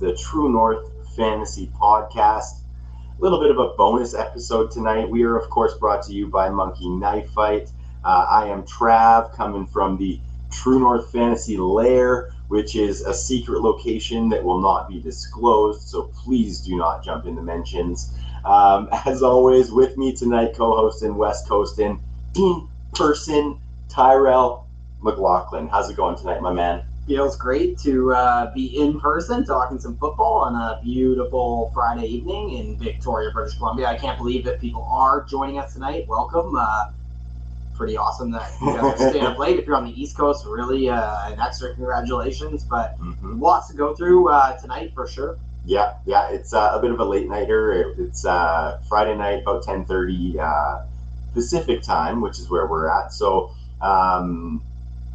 the True North Fantasy Podcast. A little bit of a bonus episode tonight. We are, of course, brought to you by Monkey Knife Fight. Uh, I am Trav, coming from the True North Fantasy Lair, which is a secret location that will not be disclosed. So please do not jump in the mentions. Um, as always, with me tonight, co-hosting West Coastin in person, Tyrell McLaughlin. How's it going tonight, my man? Feels great to uh, be in person talking some football on a beautiful Friday evening in Victoria, British Columbia. I can't believe that people are joining us tonight. Welcome. Uh, pretty awesome that you guys are staying up late. If you're on the East Coast, really uh, an extra congratulations. But Mhm. lots to go through uh, tonight for sure. Yeah, yeah, it's uh, a bit of a late nighter. It- It's uh, Friday night, about ten thirty uh, Pacific time, which is where we're at. So, um,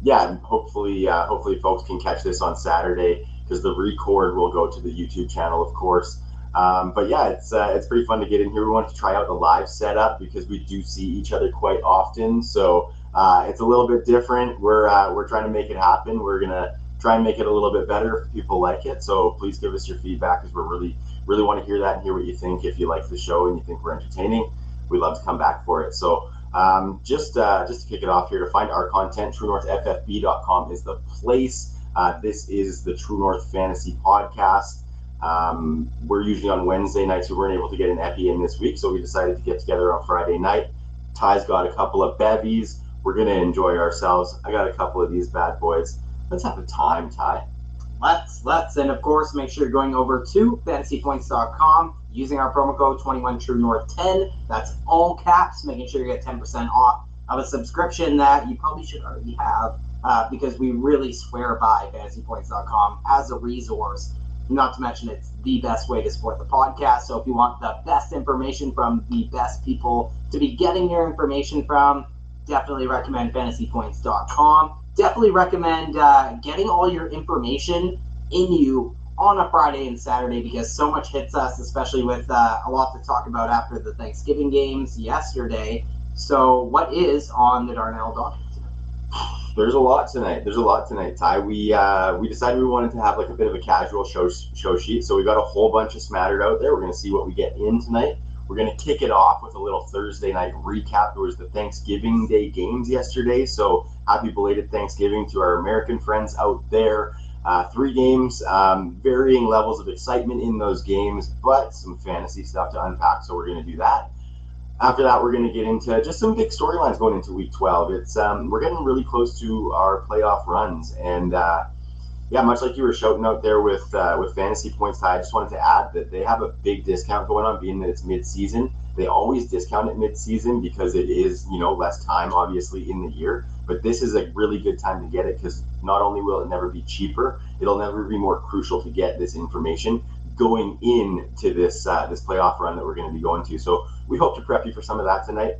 yeah, hopefully, uh, hopefully, folks can catch this on Saturday because the record will go to the YouTube channel, of course. Um, but yeah, it's uh, it's pretty fun to get in here. We wanted to try out the live setup because we do see each other quite often, so uh, it's a little bit different. We're uh, we're trying to make it happen. We're gonna try and make it a little bit better if people like it. So please give us your feedback because we're really really want to hear that and hear what you think. If you like the show and you think we're entertaining, we'd love to come back for it. So um, just uh, just to kick it off here, to find our content, TrueNorthFFB.com is the place. Uh, this is the True North Fantasy Podcast. Um, we're usually on Wednesday nights. We weren't able to get an epi in this week, so we decided to get together on Friday night. Ty's got a couple of bevies. We're gonna enjoy ourselves. I got a couple of these bad boys. Let's have a time, Ty. Let's, let's, and of course, make sure you're going over to fantasypoints.com using our promo code 21TrueNorth10. That's all caps, making sure you get 10% off of a subscription that you probably should already have uh, because we really swear by fantasypoints.com as a resource. Not to mention, it's the best way to support the podcast. So if you want the best information from the best people to be getting your information from, definitely recommend fantasypoints.com. Definitely recommend uh, getting all your information in you on a Friday and Saturday because so much hits us, especially with uh, a lot to talk about after the Thanksgiving games yesterday. So, what is on the Darnell docket? There's a lot tonight. There's a lot tonight, Ty. We uh, we decided we wanted to have like a bit of a casual show show sheet, so we got a whole bunch of smattered out there. We're gonna see what we get in tonight. We're gonna kick it off with a little Thursday night recap. There was the Thanksgiving Day games yesterday, so happy belated Thanksgiving to our American friends out there. Uh, three games, um, varying levels of excitement in those games, but some fantasy stuff to unpack. So we're gonna do that after that, we're going to get into just some big storylines going into Week 12. It's um, we're getting really close to our playoff runs, and uh, yeah, much like you were shouting out there with uh, with fantasy points, I just wanted to add that they have a big discount going on, being that it's mid-season. They always discount it mid-season because it is you know less time, obviously, in the year. But this is a really good time to get it because not only will it never be cheaper, it'll never be more crucial to get this information going into this uh, this playoff run that we're going to be going to. So we hope to prep you for some of that tonight.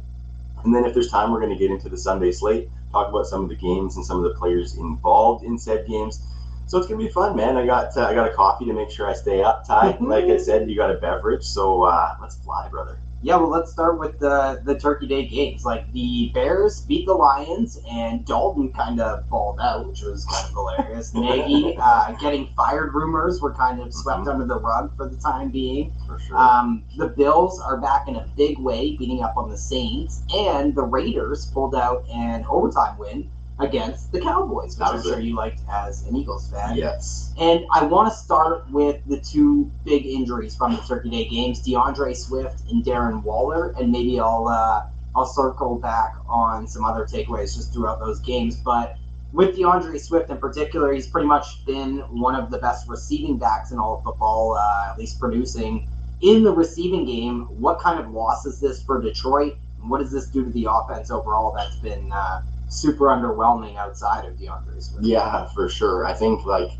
And then if there's time, we're going to get into the Sunday slate, talk about some of the games and some of the players involved in said games. So it's going to be fun, man. I got uh, I got a coffee to make sure I stay up, Ty. Like I said, you got a beverage, so uh, let's fly, brother. Yeah, well, let's start with the the Turkey Day games. Like the Bears beat the Lions, and Dalton kind of balled out, which was kind of hilarious. Nagy uh, getting fired rumors were kind of swept Mhm. under the rug for the time being. For sure. Um, the Bills are back in a big way, beating up on the Saints, and the Raiders pulled out an overtime win against the Cowboys, which I'm sure you liked as an Eagles fan. yes. And I want to start with the two big injuries from the Turkey Day games: D'Andre Swift and Darren Waller, and maybe I'll uh, I'll circle back on some other takeaways just throughout those games. But with D'Andre Swift in particular, he's pretty much been one of the best receiving backs in all of football, uh, at least producing in the receiving game. What kind of loss is this for Detroit? What does this do to the offense overall? That's been uh, super underwhelming outside of D'Andre Swift. Yeah, for sure. I think like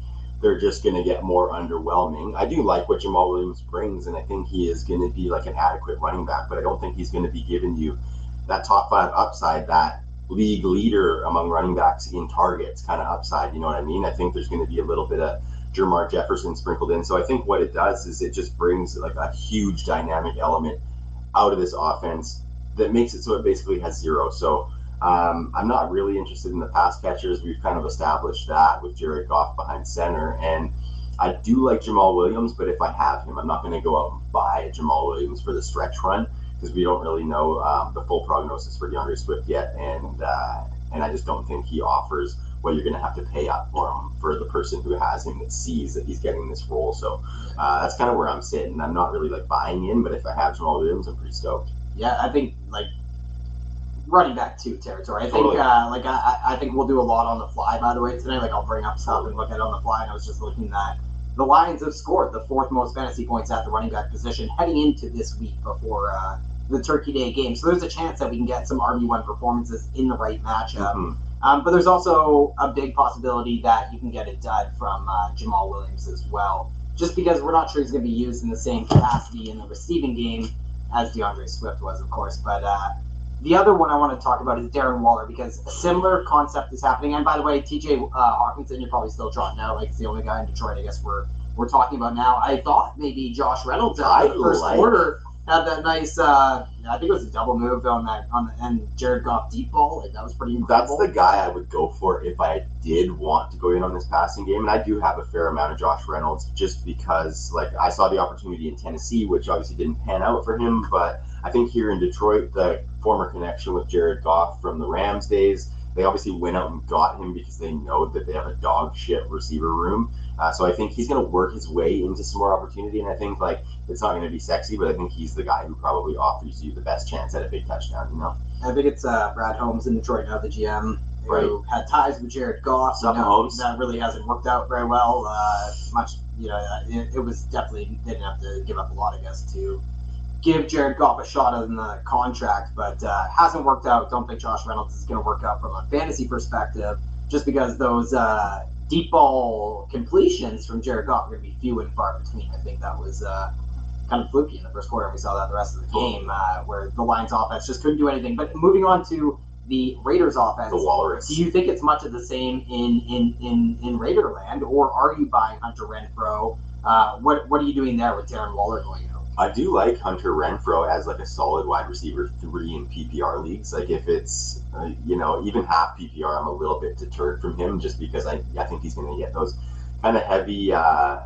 they're just going to get more underwhelming. I do like what Jamaal Williams brings, and I think he is going to be like an adequate running back, but I don't think he's going to be giving you that top five upside, that league leader among running backs in targets kind of upside. You know what I mean? I think there's going to be a little bit of Jermar Jefferson sprinkled in. So I think what it does is it just brings like a huge dynamic element out of this offense that makes it so it basically has zero. So Um, I'm not really interested in the pass catchers. We've kind of established that with Jared Goff behind center. And I do like Jamaal Williams, but if I have him, I'm not going to go out and buy Jamaal Williams for the stretch run because we don't really know um, the full prognosis for D'Andre Swift yet. And, uh, and I just don't think he offers what you're going to have to pay up for him for the person who has him that sees that he's getting this role. So uh, that's kind of where I'm sitting. I'm not really like buying in, but if I have Jamaal Williams, I'm pretty stoked. Yeah, I think like running back two territory. I Totally. think uh, like I, I think we'll do a lot on the fly. By the way, today, like I'll bring up stuff and look at it on the fly. And I was just looking that the Lions have scored the fourth most fantasy points at the running back position heading into this week before uh, the Turkey Day game. So there's a chance that we can get some RB one performances in the right matchup. Mhm. Um, but there's also a big possibility that you can get a dud from uh, Jamaal Williams as well, just because we're not sure he's going to be used in the same capacity in the receiving game as D'Andre Swift was, of course. But uh, the other one I want to talk about is Darren Waller because a similar concept is happening. And by the way, TJ uh, Hockenson, you're probably still trotting out like it's the only guy in Detroit. I guess we're we're talking about now. I thought maybe Josh Reynolds the first like- quarter had that nice. Uh, I think it was a double move on that on the and Jared Goff deep ball. Like that was pretty That's the guy I would go for if I did want to go in on this passing game. And I do have a fair amount of Josh Reynolds just because, like, I saw the opportunity in Tennessee, which obviously didn't pan out for him. But I think here in Detroit, the former connection with Jared Goff from the Rams days, they obviously went out and got him because they know that they have a dog shit receiver room. Uh, so I think he's going to work his way into some more opportunity. And I think, like, it's not going to be sexy, but I think he's the guy who probably offers you the best chance at a big touchdown, you know? I think it's uh, Brad Holmes in Detroit now, the GM, who had ties with Jared Goff. You know? That really hasn't worked out very well. Uh, much, you know, uh, it, it was definitely they didn't have to give up a lot, I guess, to give Jared Goff a shot in the contract, but uh, hasn't worked out. Don't think Josh Reynolds is going to work out from a fantasy perspective, just because those uh, deep ball completions from Jared Goff are going to be few and far between. I think that was. Uh, Kind of fluky in the first quarter, we saw that the rest of the game, uh, where the Lions' offense just couldn't do anything. But moving on to the Raiders' offense, The Walrus. do you think it's much of the same in in in in Raiderland, or are you buying Hunter Renfrow? Uh, what what are you doing there with Darren Waller going? I do like Hunter Renfrow as like a solid wide receiver three in PPR leagues. Like if it's uh, you know even half PPR, I'm a little bit deterred from him just because I, I think he's going to get those kind of heavy uh,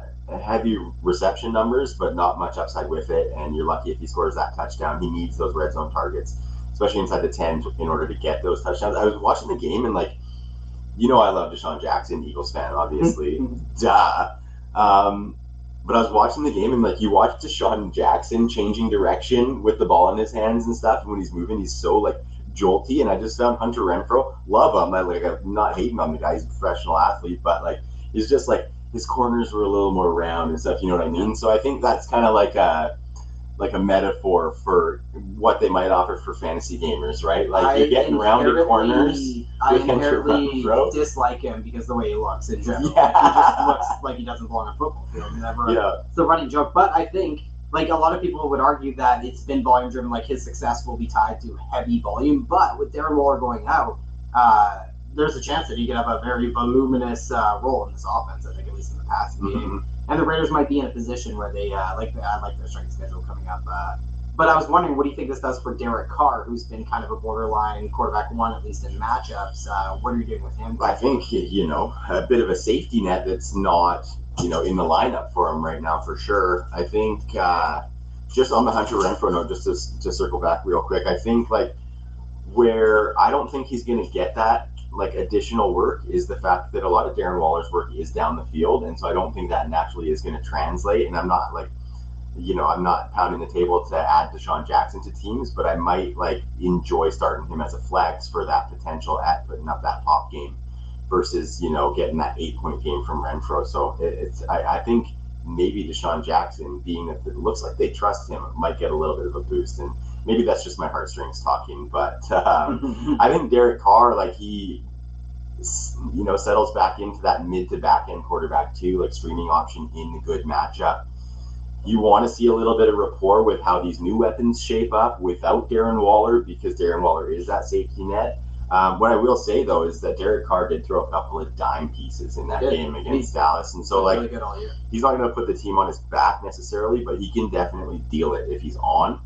heavy reception numbers, but not much upside with it. And you're lucky if he scores that touchdown. He needs those red zone targets, especially inside the ten, in order to get those touchdowns. I was watching the game and like, you know, I love DeSean Jackson, Eagles fan, obviously, duh. Um, but I was watching the game and like you watch DeSean Jackson changing direction with the ball in his hands and stuff. And when he's moving, he's so like jolty. And I just found Hunter Renfrow, love him. I like I'm not hating on the guy. He's a professional athlete, but like he's just like his corners were a little more round and stuff. You know what I mean? So I think that's kind of like a like a metaphor for what they might offer for fantasy gamers, right? Like you're getting rounded corners. I inherently dislike him because the way he looks in general. Yeah. Like, he just looks like he doesn't belong on a football field. Never. Yeah, It's the running joke, but I think like a lot of people would argue that it's been volume driven. Like his success will be tied to heavy volume, but with Darren Waller going out, uh, there's a chance that he could have a very voluminous uh, role in this offense. I think at least in the passing game, Mhm. And the Raiders might be in a position where they uh, like I like their strength schedule coming up. Uh, but I was wondering, what do you think this does for Derek Carr, who's been kind of a borderline quarterback one, at least in matchups? Uh, what are you doing with him? I think you know a bit of a safety net that's not you know in the lineup for him right now for sure. I think uh, just on the Hunter Renfrow note, just to, to circle back real quick, I think like where I don't think he's going to get that like additional work is the fact that a lot of Darren Waller's work is down the field, and so I don't think that naturally is going to translate. And I'm not like you know, I'm not pounding the table to add DeSean Jackson to teams, but I might like enjoy starting him as a flex for that potential at putting up that pop game versus you know getting that eight point game from Renfrow. So it, it's I, I think maybe DeSean Jackson, being that it looks like they trust him, might get a little bit of a boost, and maybe that's just my heartstrings talking. But um, I think Derek Carr, like he, you know, settles back into that mid to back end quarterback too, like streaming option in the good matchup. You want to see a little bit of rapport with how these new weapons shape up without Darren Waller because Darren Waller is that safety net. Um, what I will say though is that Derek Carr did throw a couple of dime pieces in that game against Dallas, and so like really good all year. he's not going to put the team on his back necessarily, but he can definitely deal it if he's on.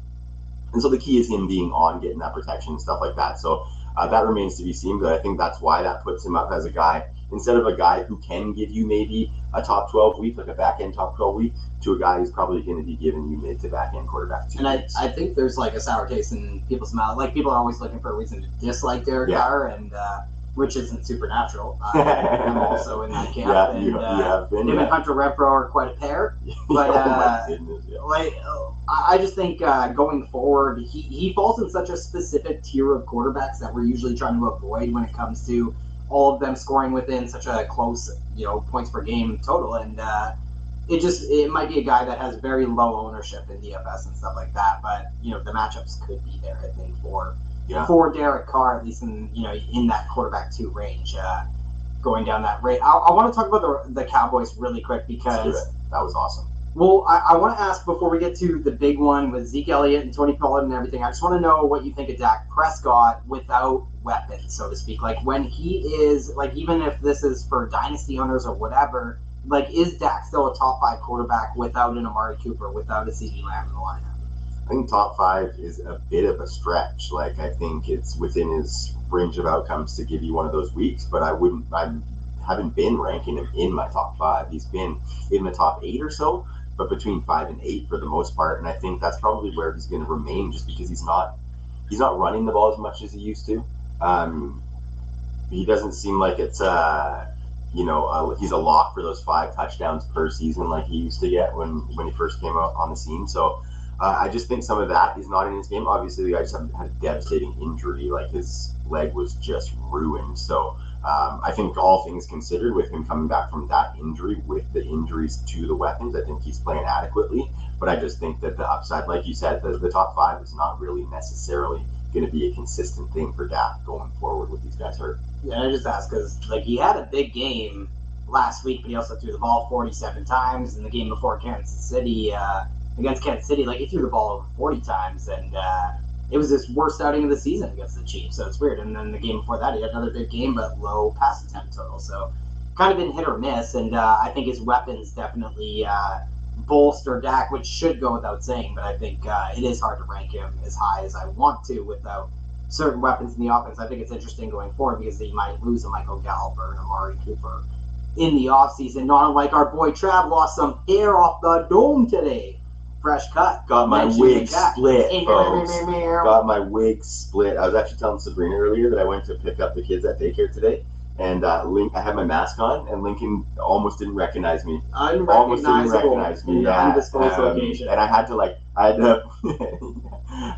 And so the key is him being on, getting that protection and stuff like that. So uh, that remains to be seen. But I think that's why that puts him up as a guy instead of a guy who can give you maybe a top 12 week, like a back end top 12 week, to a guy who's probably going to be giving you mid to back end quarterback. Two And I. I think there's like a sour taste in people's mouth. Like people are always looking for a reason to dislike Derek Yeah. Carr, and uh, which isn't supernatural. Uh, I'm also in that camp. yeah, and, you, uh, you have been. him and Yeah. Hunter Renfrow are quite a pair. but, oh uh, goodness, yeah. Like, I I just think uh, going forward, he, he falls in such a specific tier of quarterbacks that we're usually trying to avoid when it comes to all of them scoring within such a close, you know, points per game total. And uh, it just it might be a guy that has very low ownership in DFS and stuff like that. But you know, the matchups could be there. I think for Yeah. for Derek Carr, at least in you know in that quarterback two range. Uh, Going down that rate, I, I want to talk about the, the Cowboys really quick because. That was awesome. well, I, I want to ask before we get to the big one with Zeke Elliott and Tony Pollard and everything. I just want to know what you think of Dak Prescott without weapons, so to speak. Like when he is like, even if this is for dynasty owners or whatever, like is Dak still a top five quarterback without an Amari Cooper, without a CeeDee Lamb in the lineup? I think top five is a bit of a stretch. Like I think it's within his range of outcomes to give you one of those weeks, but I wouldn't. I haven't been ranking him in my top five. He's been in the top eight or so, but between five and eight for the most part. And I think that's probably where he's going to remain, just because he's not he's not running the ball as much as he used to. Um, he doesn't seem like it's uh, you know uh, he's a lock for those five touchdowns per season like he used to get when when he first came out on the scene. So. Uh, I just think some of that is not in his game. Obviously, the guy just had, a devastating injury; like his leg was just ruined. So um, I think all things considered, with him coming back from that injury, with the injuries to the weapons, I think he's playing adequately. But I just think that the upside, like you said, the, the top five is not really necessarily going to be a consistent thing for Dak going forward with these guys hurt. Yeah, I just asked because like he had a big game last week, but he also threw the ball 47 times. In the game before Kansas City, uh, against Kansas City, like he threw the ball over 40 times, and uh, it was his worst outing of the season against the Chiefs. So it's weird. And then the game before that, he had another big game, but low pass attempt total. So kind of been hit or miss. And uh, I think his weapons definitely uh, bolster Dak, which should go without saying. But I think uh, it is hard to rank him as high as I want to without certain weapons in the offense. I think it's interesting going forward because they might lose a Michael Gallup or an Amari Cooper in the offseason. Not unlike our boy Trav lost some hair off the dome today. Fresh cut. Got my wig split, folks. Got my wig split. I was actually telling Sabrina earlier that I went to pick up the kids at daycare today, and uh, Link, I had my mask on, and Lincoln almost didn't recognize me. Almost didn't unrecognizable recognize me. Yeah, undisclosed um, location. and I had to like, I had to,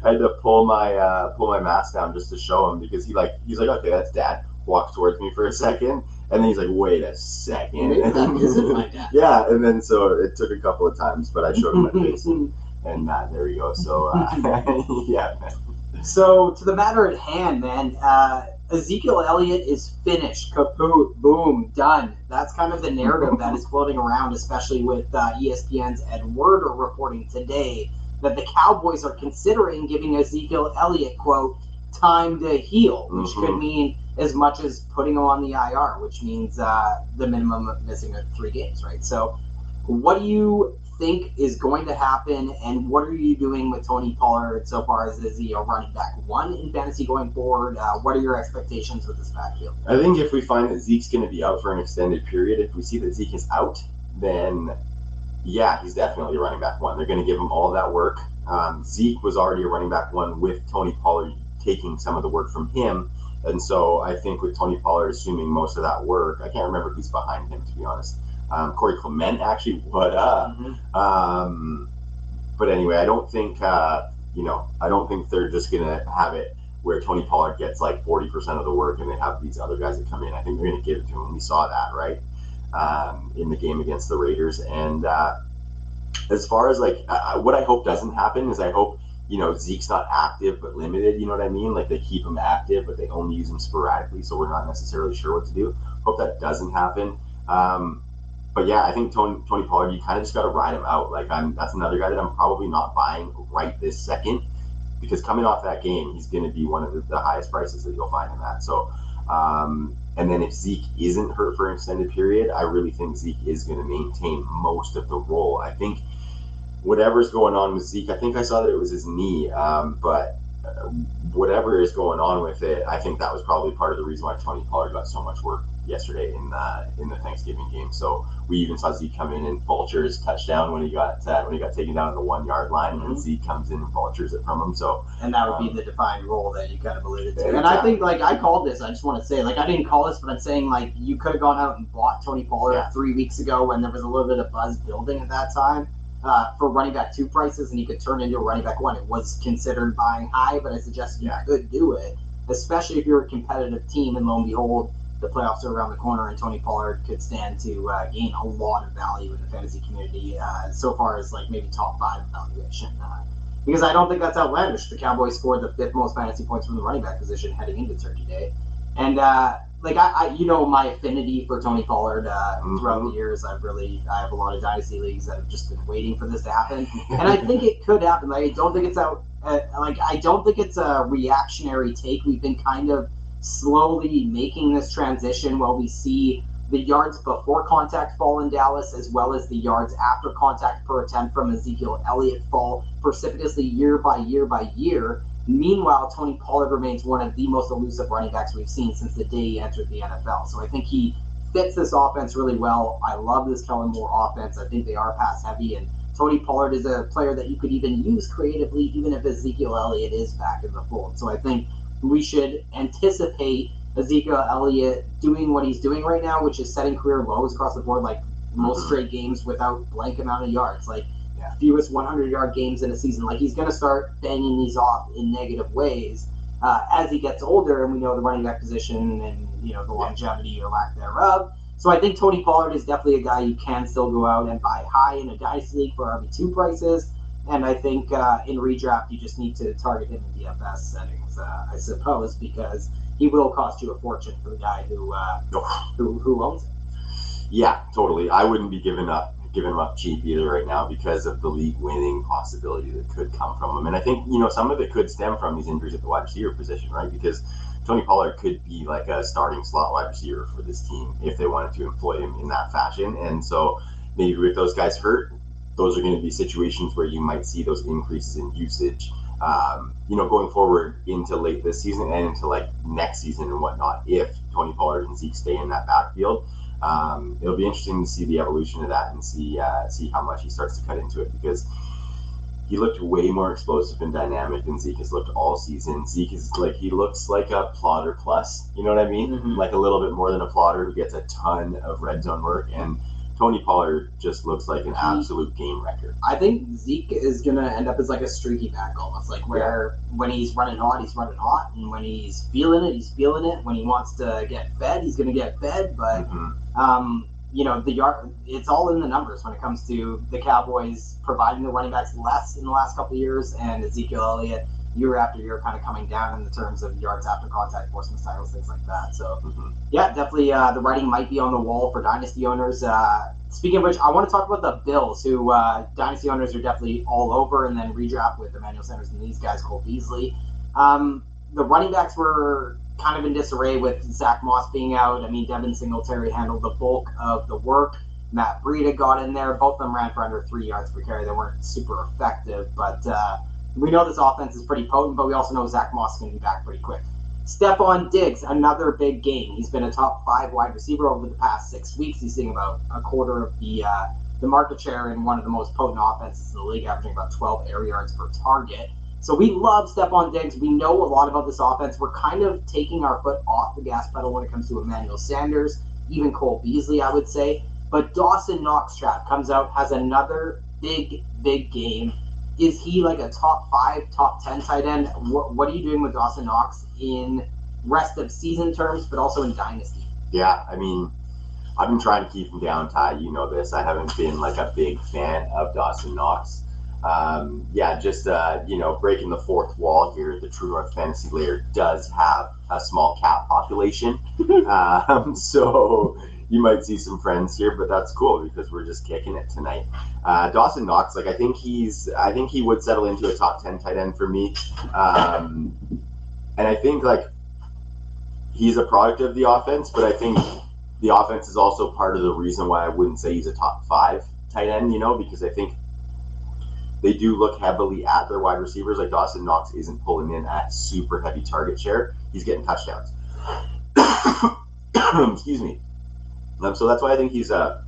I had to pull my uh, pull my mask down just to show him because he like, he's like, okay, that's Dad. Walks towards me for a second, and then he's like, wait a second. That isn't my dad. yeah, and then so it took a couple of times, but I showed him my face, and, and uh, there you go. So uh, yeah, man. So to the matter at hand, man, uh, Ezekiel Elliott is finished, kaput, boom, done. That's kind of the narrative that is floating around, especially with uh, ESPN's Ed Werder reporting today that the Cowboys are considering giving Ezekiel Elliott quote time to heal, which Mhm. could mean as much as putting him on the IR, which means uh, the minimum of missing three games, right? So, what do you think is going to happen, and what are you doing with Tony Pollard so far as is he a running back one in fantasy going forward? Uh, what are your expectations with this backfield? I think if we find that Zeke's going to be out for an extended period, if we see that Zeke is out, then yeah, he's definitely a running back one. They're going to give him all that work. Um, Zeke was already a running back one with Tony Pollard taking some of the work from him. And so I think with Tony Pollard assuming most of that work, I can't remember who's behind him, to be honest. Um, Corey Clement, actually, what up? Um, but anyway, I don't think uh, you know. I don't think they're just gonna have it where Tony Pollard gets like forty percent of the work, and they have these other guys that come in. I think they're gonna give it to him. We saw that right um, in the game against the Raiders. And uh, as far as like uh, what I hope doesn't happen is I hope you know Zeke's not active but limited. You know what I mean? Like they keep him active, but they only use him sporadically, so we're not necessarily sure what to do. Hope that doesn't happen. Um, but yeah, I think Tony Tony Pollard, you kind of just got to ride him out. Like I'm, that's another guy that I'm probably not buying right this second because coming off that game, he's going to be one of the, the highest prices that you'll find him at. So, um, and then if Zeke isn't hurt for an extended period, I really think Zeke is going to maintain most of the role. I think whatever's going on with Zeke, I think I saw that it was his knee, um, but uh, whatever is going on with it, I think that was probably part of the reason why Tony Pollard got so much work yesterday in the in the Thanksgiving game. So we even saw Zeke come in and vultures touchdown when he got uh, when he got taken down at the one yard line, Mhm. and Zeke comes in and vultures it from him. So and that would be Um, the defined role that you kind of alluded to. And I think, like, I called this. I just want to say, like, I didn't call this, but I'm saying, like, you could have gone out and bought Tony Pollard Yeah. three weeks ago when there was a little bit of buzz building at that time uh, for running back two prices, and he could turn into a running back one. It was considered buying high, but I suggested you could do it, especially if you're a competitive team. And lo and behold, the playoffs are around the corner, and Tony Pollard could stand to uh, gain a lot of value in the fantasy community, uh, so far as like maybe top five evaluation. Uh, because I don't think that's outlandish. The Cowboys scored the fifth most fantasy points from the running back position heading into Turkey Day, and uh, like I, I, you know, my affinity for Tony Pollard uh, throughout Mhm. the years, I've really, I have a lot of dynasty leagues that have just been waiting for this to happen, and I think it could happen. Like, I don't think it's a Uh, like I don't think it's a reactionary take. We've been kind of slowly making this transition while we see the yards before contact fall in Dallas as well as the yards after contact per attempt from Ezekiel Elliott fall precipitously year by year by year. Meanwhile, Tony Pollard remains one of the most elusive running backs we've seen since the day he entered the NFL. So I think he fits this offense really well. I love this Kellen Moore offense. I think they are pass heavy, and Tony Pollard is a player that you could even use creatively, even if Ezekiel Elliott is back in the fold. So I think we should anticipate Ezekiel Elliott doing what he's doing right now, which is setting career lows across the board, like most Mhm. straight games without blank amount of yards, like. Fewest 100 yard games in a season. Like he's going to start banging these off in negative ways uh, as he gets older, and we know the running back position and you know the longevity or lack thereof. So I think Tony Pollard is definitely a guy you can still go out and buy high in a dynasty league for RB two prices. And I think uh, in redraft you just need to target him in DFS settings, uh, I suppose, because he will cost you a fortune for the guy who uh, who, who owns it. Yeah, totally. I wouldn't be giving up giving him up cheap either right now because of the league winning possibility that could come from him. And I think, you know, some of it could stem from these injuries at the wide receiver position, right? Because Tony Pollard could be like a starting slot wide receiver for this team if they wanted to employ him in that fashion. And so maybe with those guys hurt, those are going to be situations where you might see those increases in usage. Um, you know, going forward into late this season and into like next season and whatnot, if Tony Pollard and Zeke stay in that backfield, um, it'll be interesting to see the evolution of that and see uh, see how much he starts to cut into it because he looked way more explosive and dynamic than Zeke has looked all season. Zeke is like he looks like a plotter plus, you know what I mean? Mhm. Like a little bit more than a plotter who gets a ton of red zone work, and Tony Pollard just looks like an absolute game wrecker. I think Zeke is gonna end up as like a streaky back, almost like where when he's running hot, he's running hot, and when he's feeling it, he's feeling it. When he wants to get fed, he's gonna get fed. But Mhm. um, you know, the yard, it's all in the numbers when it comes to the Cowboys providing the running backs less in the last couple of years, and Ezekiel Elliott year after year kind of coming down in the terms of yards after contact, forcing titles, things like that. So Mhm. yeah, definitely. Uh, the writing might be on the wall for dynasty owners. Uh, speaking of which, I want to talk about the Bills, who uh, dynasty owners are definitely all over, and then redraft with Emmanuel Sanders and these guys, Cole Beasley. Um, the running backs were kind of in disarray with Zach Moss being out. I mean, Devin Singletary handled the bulk of the work. Matt Breida got in there. Both of them ran for under three yards per carry. They weren't super effective, but uh, we know this offense is pretty potent. But we also know Zach Moss to be back pretty quick. Stefon Diggs, another big game. He's been a top five wide receiver over the past six weeks. He's seeing about a quarter of the uh, the market share in one of the most potent offenses in the league, averaging about 12 air yards per target. So we love Stefon Diggs. We know a lot about this offense. We're kind of taking our foot off the gas pedal when it comes to Emmanuel Sanders, even Cole Beasley, I would say. But Dawson Knox trap comes out, has another big, big game. Is he like a top five, top ten tight end? What, what are you doing with Dawson Knox in rest of season terms, but also in dynasty? Yeah, I mean, I've been trying to keep him down, Ty. You know this. I haven't been like a big fan of Dawson Knox. Um, yeah, just uh, you know, breaking the fourth wall here. The True North Fantasy Lair does have a small cap population, um, so you might see some friends here, but that's cool because we're just kicking it tonight. Uh, Dawson Knox, like I think he's, I think he would settle into a top ten tight end for me, um, and I think like he's a product of the offense, but I think the offense is also part of the reason why I wouldn't say he's a top five tight end, you know, because I think they do look heavily at their wide receivers. Like Dawson Knox isn't pulling in at super heavy target share. He's getting touchdowns. Excuse me. Um, so that's why I think he's uh,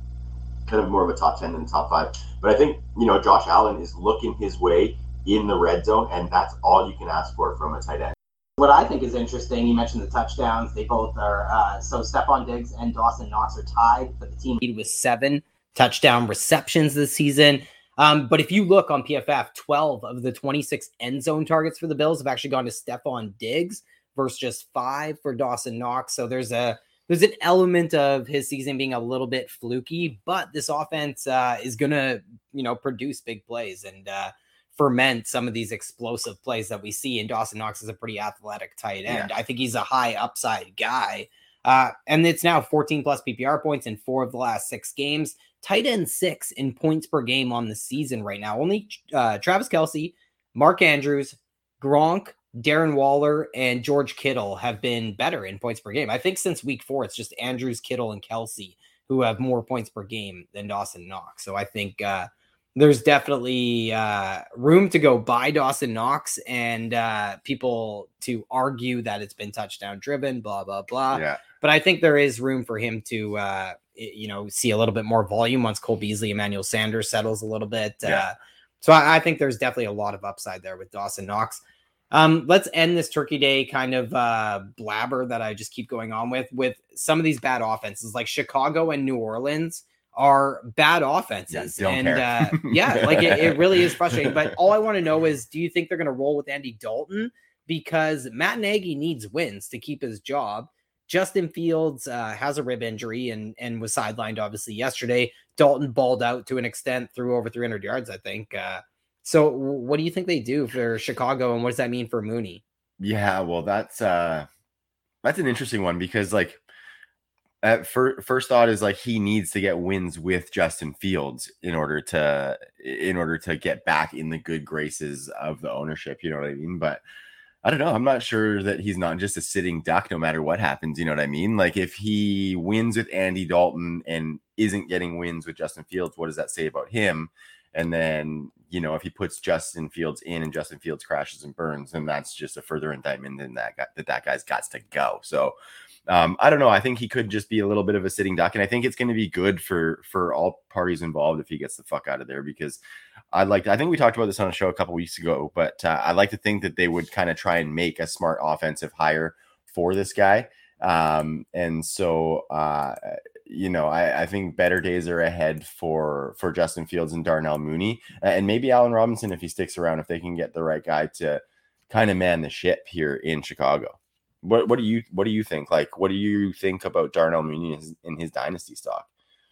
kind of more of a top 10 than top five. But I think, you know, Josh Allen is looking his way in the red zone, and that's all you can ask for from a tight end. What I think is interesting, you mentioned the touchdowns. They both are, uh, so Stefon Diggs and Dawson Knox are tied, for the team lead with seven touchdown receptions this season. Um, but if you look on PFF, 12 of the 26 end zone targets for the Bills have actually gone to Stefon Diggs versus just five for Dawson Knox. So there's a there's an element of his season being a little bit fluky, but this offense uh, is gonna you know produce big plays and uh, ferment some of these explosive plays that we see. And Dawson Knox is a pretty athletic tight end. Yeah. I think he's a high upside guy. Uh, and it's now 14 plus PPR points in four of the last six games. Tight end six in points per game on the season right now. Only uh, Travis Kelce, Mark Andrews, Gronk, Darren Waller and George Kittle have been better in points per game. I think since week four, it's just Andrews, Kittle, and Kelce who have more points per game than Dawson Knox. So I think uh, there's definitely uh, room to go buy Dawson Knox and uh, people to argue that it's been touchdown driven, blah, blah, blah. Yeah. But I think there is room for him to, uh, you know, see a little bit more volume once Cole Beasley, Emmanuel Sanders settles a little bit. Yeah. Uh, so I, I think there's definitely a lot of upside there with Dawson Knox. Um, let's end this Turkey Day kind of uh, blabber that I just keep going on with with some of these bad offenses, like Chicago and New Orleans are bad offenses, yeah, and uh, yeah, like it, it really is frustrating. But all I want to know is, do you think they're going to roll with Andy Dalton because Matt Nagy needs wins to keep his job? Justin Fields uh, has a rib injury and and was sidelined obviously yesterday. Dalton balled out to an extent, threw over 300 yards, I think. Uh, so what do you think they do for Chicago and what does that mean for Mooney? Yeah, well that's uh that's an interesting one because like at fir- first thought is like he needs to get wins with Justin Fields in order to in order to get back in the good graces of the ownership, you know what I mean? But I don't know. I'm not sure that he's not just a sitting duck no matter what happens. You know what I mean? Like if he wins with Andy Dalton and isn't getting wins with Justin Fields, what does that say about him? And then, you know, if he puts Justin Fields in and Justin Fields crashes and burns, then that's just a further indictment than that guy, that that guy's got to go. So um, I don't know. I think he could just be a little bit of a sitting duck, and I think it's going to be good for for all parties involved if he gets the fuck out of there. Because I'd like, to, I think we talked about this on a show a couple weeks ago, but uh, I like to think that they would kind of try and make a smart offensive hire for this guy. Um, and so uh, you know, I, I, think better days are ahead for for Justin Fields and Darnell Mooney, and maybe Allen Robinson if he sticks around, if they can get the right guy to kind of man the ship here in Chicago. What what do you what do you think? Like, what do you think about Darnell Mooney in his, in his dynasty stock?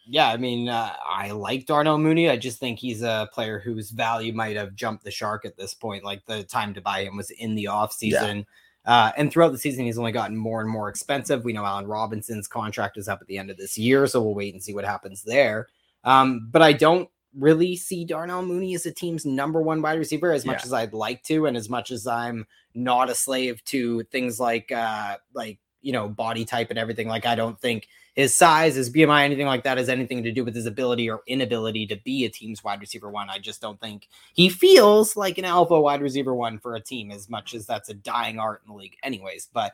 Yeah, I mean, uh, I like Darnell Mooney. I just think he's a player whose value might have jumped the shark at this point. Like the time to buy him was in the off season. Yeah uh, and throughout the season, he's only gotten more and more expensive. We know Allen Robinson's contract is up at the end of this year, so we'll wait and see what happens there. Um, but I don't really see Darnell Mooney as the team's number one wide receiver as much as I'd like to, and as much as I'm not a slave to things like uh, like you know body type and everything. Like I don't think his size, his BMI, anything like that has anything to do with his ability or inability to be a team's wide receiver one. I just don't think he feels like an alpha wide receiver one for a team as much as that's a dying art in the league, anyways. But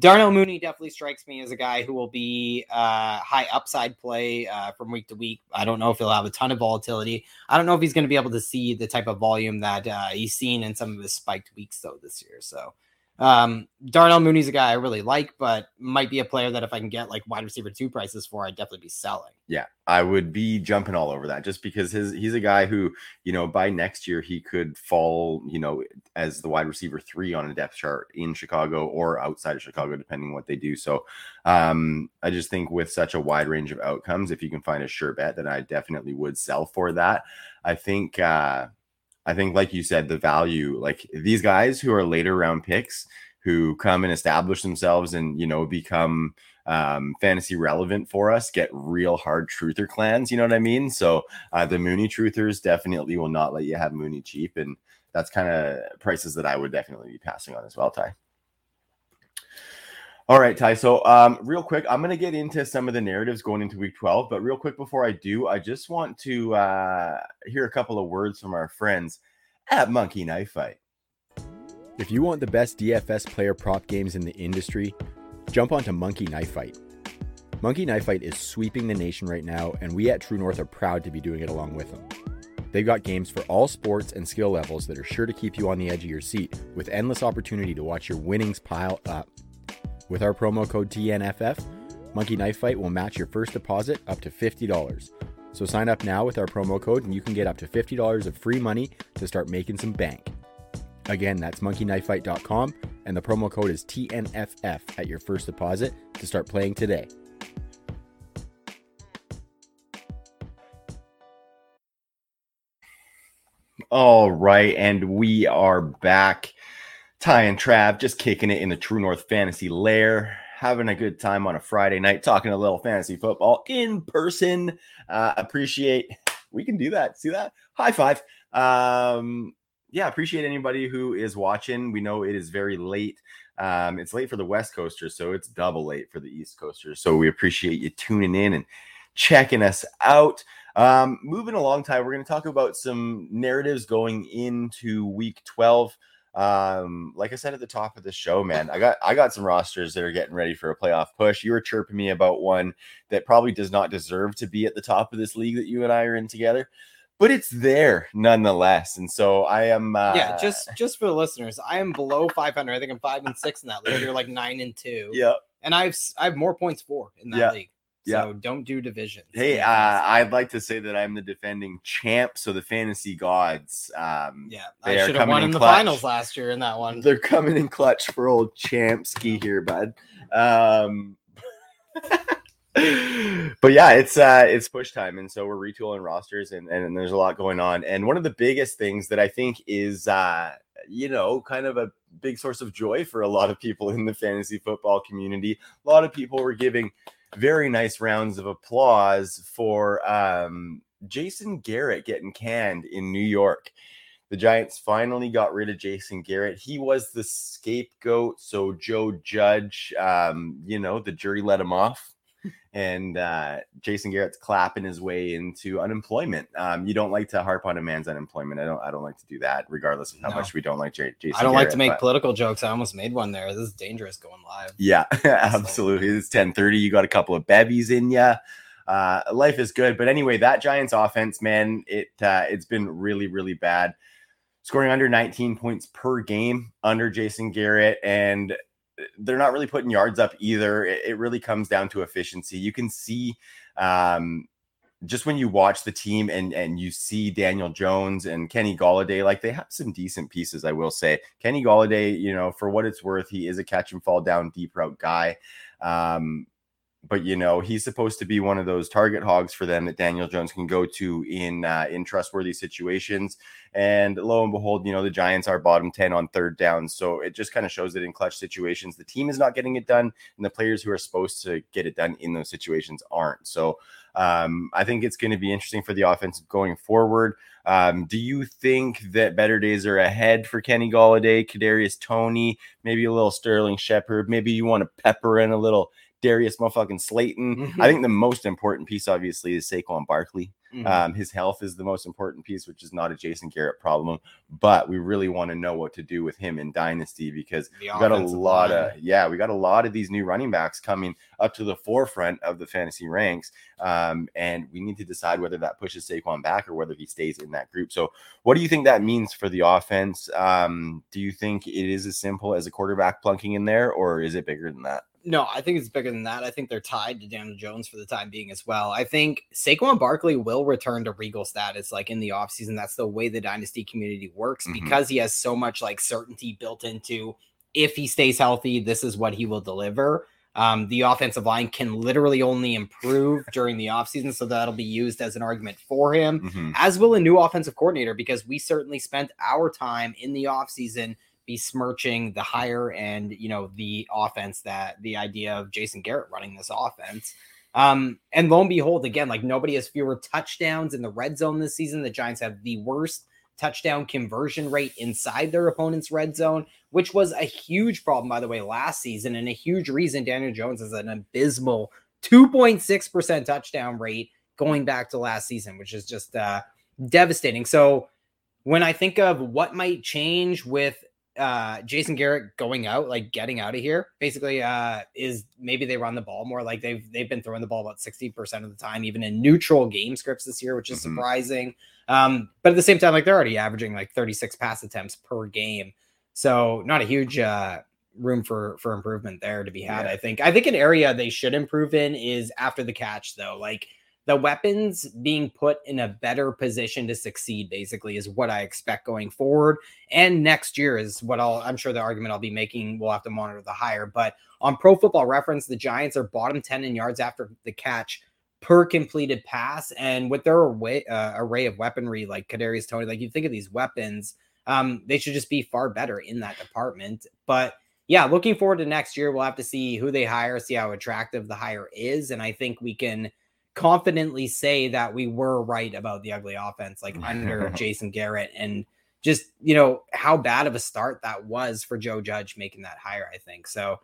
Darnell Mooney definitely strikes me as a guy who will be uh, high upside play uh, from week to week. I don't know if he'll have a ton of volatility. I don't know if he's going to be able to see the type of volume that uh, he's seen in some of his spiked weeks though this year. So um, Darnell Mooney's a guy I really like, but might be a player that if I can get like wide receiver two prices for, I'd definitely be selling. Yeah, I would be jumping all over that just because his he's a guy who, you know, by next year he could fall, you know, as the wide receiver three on a depth chart in Chicago or outside of Chicago, depending what they do. So um, I just think with such a wide range of outcomes, if you can find a sure bet, then I definitely would sell for that. I think uh I think, like you said, the value, like these guys who are later round picks who come and establish themselves and, you know, become um, fantasy relevant for us, get real hard truther clans. You know what I mean? So uh, the Mooney truthers definitely will not let you have Mooney cheap. And that's kind of prices that I would definitely be passing on as well, Ty. All right, Ty. So, um, real quick, I'm going to get into some of the narratives going into week 12. But real quick before I do, I just want to uh, hear a couple of words from our friends at Monkey Knife Fight. If you want the best DFS player prop games in the industry, jump onto Monkey Knife Fight. Monkey Knife Fight is sweeping the nation right now, and we at True North are proud to be doing it along with them. They've got games for all sports and skill levels that are sure to keep you on the edge of your seat with endless opportunity to watch your winnings pile up. With our promo code TNFF, Monkey Knife Fight will match your first deposit up to $50. So sign up now with our promo code and you can get up to $50 of free money to start making some bank. Again, that's monkeyknifefight.com and the promo code is TNFF at your first deposit to start playing today. All right, and we are back. Ty and Trav just kicking it in the True North Fantasy Lair, having a good time on a Friday night, talking a little fantasy football in person. Uh, appreciate we can do that. See that? High five. Um, yeah, appreciate anybody who is watching. We know it is very late. Um, it's late for the West Coasters, so it's double late for the East Coasters. So we appreciate you tuning in and checking us out. Um, moving along, Ty, we're going to talk about some narratives going into week 12. Um, like I said at the top of the show, man, I got I got some rosters that are getting ready for a playoff push. You were chirping me about one that probably does not deserve to be at the top of this league that you and I are in together, but it's there nonetheless. And so I am uh, yeah, just just for the listeners, I am below 500. I think I'm five and six in that league. You're like nine and two. yeah. and I've i have more points for in that Yeah. league. Yeah. So don't do divisions. Hey, uh, I'd like to say that I'm the defending champ. So the fantasy gods, um, yeah, they I are should have coming won in in the finals last year in that one. they're coming in clutch for old Champsky here, bud. Um, but yeah, it's uh, it's push time, and so we're retooling rosters, and, and there's a lot going on. And one of the biggest things that I think is, uh, you know, kind of a big source of joy for a lot of people in the fantasy football community. A lot of people were giving very nice rounds of applause for um, Jason Garrett getting canned in New York. The Giants finally got rid of Jason Garrett. He was the scapegoat. So Joe Judge, um, you know, the jury let him off. And uh, Jason Garrett's clapping his way into unemployment. Um, you don't like to harp on a man's unemployment. I don't. I don't like to do that, regardless of how No. much we don't like J- Jason. I don't like to make but- political jokes. I almost made one there. This is dangerous going live. yeah, absolutely. It's 10:30. You got a couple of bevies in you. Uh, life is good, but anyway, that Giants offense, man, it uh, it's been really, really bad. Scoring under 19 points per game under Jason Garrett, and they're not really putting yards up either. It, it really comes down to efficiency. You can see um, just when you watch the team and and you see Daniel Jones and Kenny Golladay, like they have some decent pieces, I will say. Kenny Golladay, you know, for what it's worth, he is a catch and fall down deep route guy. Um, but you know he's supposed to be one of those target hogs for them that Daniel Jones can go to in uh, in trustworthy situations. And lo and behold, you know the Giants are bottom ten on third down, so it just kind of shows that in clutch situations the team is not getting it done, and the players who are supposed to get it done in those situations aren't. So um, I think it's going to be interesting for the offense going forward. Um, do you think that better days are ahead for Kenny Golladay, Kadarius Toney, maybe a little Sterling Shepard? Maybe you want to pepper in a little Darius motherfucking Slayton. Mhm. I think the most important piece, obviously, is Saquon Barkley. Mhm. Um, his health is the most important piece, which is not a Jason Garrett problem. But we really want to know what to do with him in Dynasty because The we got a lot line. of yeah, we got a lot of these new running backs coming up to the forefront of the fantasy ranks. Um, and we need to decide whether that pushes Saquon back or whether he stays in that group. So, what do you think that means for the offense? Um, do you think it is as simple as a quarterback plunking in there, or is it bigger than that? No, I think it's bigger than that. I think they're tied to Daniel Jones for the time being as well. I think Saquon Barkley will return to Regal status like in the offseason. That's the way the dynasty community works Mhm. because he has so much like certainty built into if he stays healthy, this is what he will deliver. Um, the offensive line can literally only improve during the offseason, so that'll be used as an argument for him Mhm. as will a new offensive coordinator because we certainly spent our time in the offseason besmirching the hire and you know the offense that the idea of Jason Garrett running this offense. Um, and lo and behold, again, like nobody has fewer touchdowns in the red zone this season. The Giants have the worst touchdown conversion rate inside their opponent's red zone, which was a huge problem, by the way, last season, and a huge reason Daniel Jones has an abysmal 2.6% touchdown rate going back to last season, which is just uh devastating. So when I think of what might change with uh Jason Garrett going out, like getting out of here, basically uh is maybe they run the ball more. Like they've they've been throwing the ball about 60% of the time, even in neutral game scripts this year, which is Mhm. surprising. Um, but at the same time, like they're already averaging like 36 pass attempts per game. So not a huge uh room for for improvement there to be had, Yeah. I think. I think an area they should improve in is after the catch, though. Like the weapons being put in a better position to succeed basically is what I expect going forward. And next year is what I'll I'm sure the argument I'll be making. We'll have to monitor the higher, but on pro football reference, the Giants are bottom 10 in yards after the catch per completed pass. And with their array, uh, array of weaponry like Kadarius Toney, like you think of these weapons, um, they should just be far better in that department. But yeah, looking forward to next year, we'll have to see who they hire, see how attractive the hire is. And I think we can confidently say that we were right about the ugly offense, like under Jason Garrett, and just you know how bad of a start that was for Joe Judge making that hire. I think so.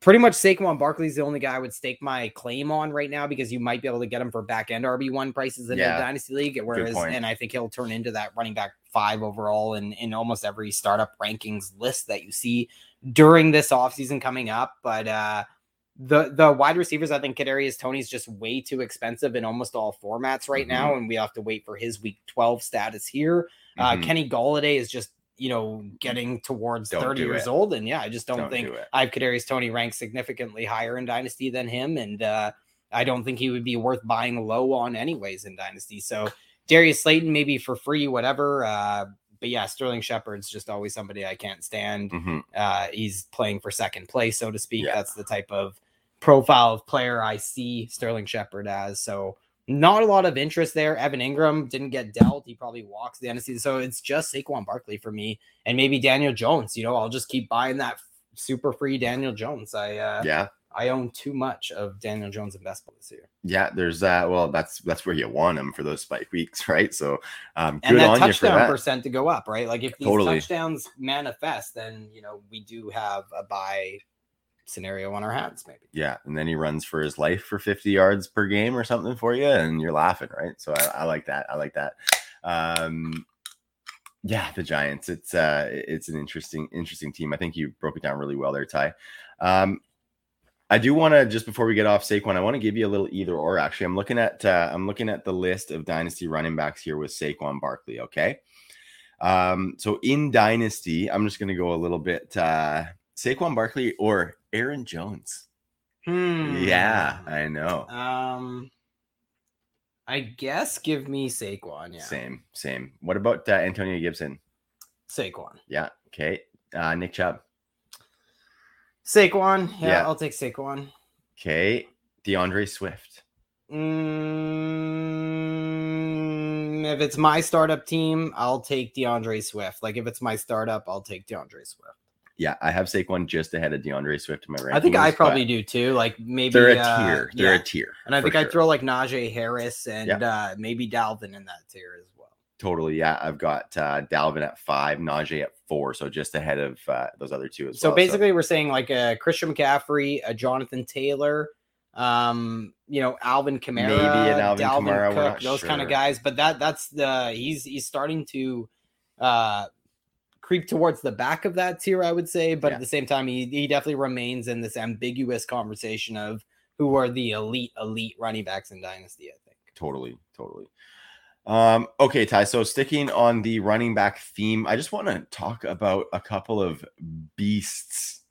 Pretty much Saquon Barkley's the only guy I would stake my claim on right now because you might be able to get him for back end RB one prices in Yeah. the dynasty league. Whereas, and I think he'll turn into that running back five overall in in almost every startup rankings list that you see during this offseason coming up. But uh the the wide receivers, I think Kadarius Toney's just way too expensive in almost all formats right now, and we have to wait for his week 12 status here. Uh Mhm. Kenny Golladay is just you know getting towards Don't 30 years it. old, and yeah, I just don't, Don't think do. I have Kadarius Toney ranked significantly higher in Dynasty than him, and uh I don't think he would be worth buying low on anyways in Dynasty. So Darius Slayton maybe for free, whatever. Uh, but yeah, Sterling Shepard's just always somebody I can't stand. Mhm. Uh, he's playing for second place, so to speak. Yeah. That's the type of profile of player I see Sterling Shepard as. So not a lot of interest there. Evan Engram didn't get dealt. He probably walks the end of the season. So it's just Saquon Barkley for me, and maybe Daniel Jones. You know, I'll just keep buying that super free Daniel Jones. I uh, Yeah. I own too much of Daniel Jones investment this year. Yeah, there's that. Well, that's that's where you want them for those spike weeks, right? So, um, and good that on you for that. percent to go up, right? Like if these Totally. touchdowns manifest, then you know we do have a buy scenario on our hands, maybe. Yeah, and then he runs for his life for 50 yards per game or something for you, and you're laughing, right? So I, I like that. I like that. Um, yeah, the Giants. It's uh, it's an interesting, interesting team. I think you broke it down really well there, Ty. Um, I do want to just before we get off Saquon, I want to give you a little either or. Actually, I'm looking at uh, I'm looking at the list of dynasty running backs here with Saquon Barkley. Okay, um, so in dynasty, I'm just going to go a little bit uh, Saquon Barkley or Aaron Jones. Hmm. Yeah, I know. Um, I guess give me Saquon. Yeah, Same, same. What about uh, Antonio Gibson? Saquon. Yeah. Okay. Uh, Nick Chubb. Saquon. Yeah, Yeah. I'll take Saquon. Okay. D'Andre Swift. Mm, if it's my startup team, I'll take D'Andre Swift. Like if it's my startup, I'll take D'Andre Swift. Yeah, I have Saquon just ahead of D'Andre Swift in my rankings. I think I probably do too. Like maybe They're a uh, tier. They're yeah. a tier. And I think I'd throw like Najee Harris and uh, maybe Dalvin in that tier as well. totally. Yeah, I've got uh, Dalvin at five, Najee at four, so just ahead of uh, those other two as So well. basically, we're saying like a Christian McCaffrey, a Jonathan Taylor, um, you know, Alvin Kamara, Maybe an Alvin Dalvin Kamara, Cook, those kind of guys. But that that's the he's he's starting to uh creep towards the back of that tier, I would say. But Yeah. at the same time, he he definitely remains in this ambiguous conversation of who are the elite elite running backs in Dynasty. I think. totally totally um okay ty so sticking on the running back theme i just want to talk about a couple of beasts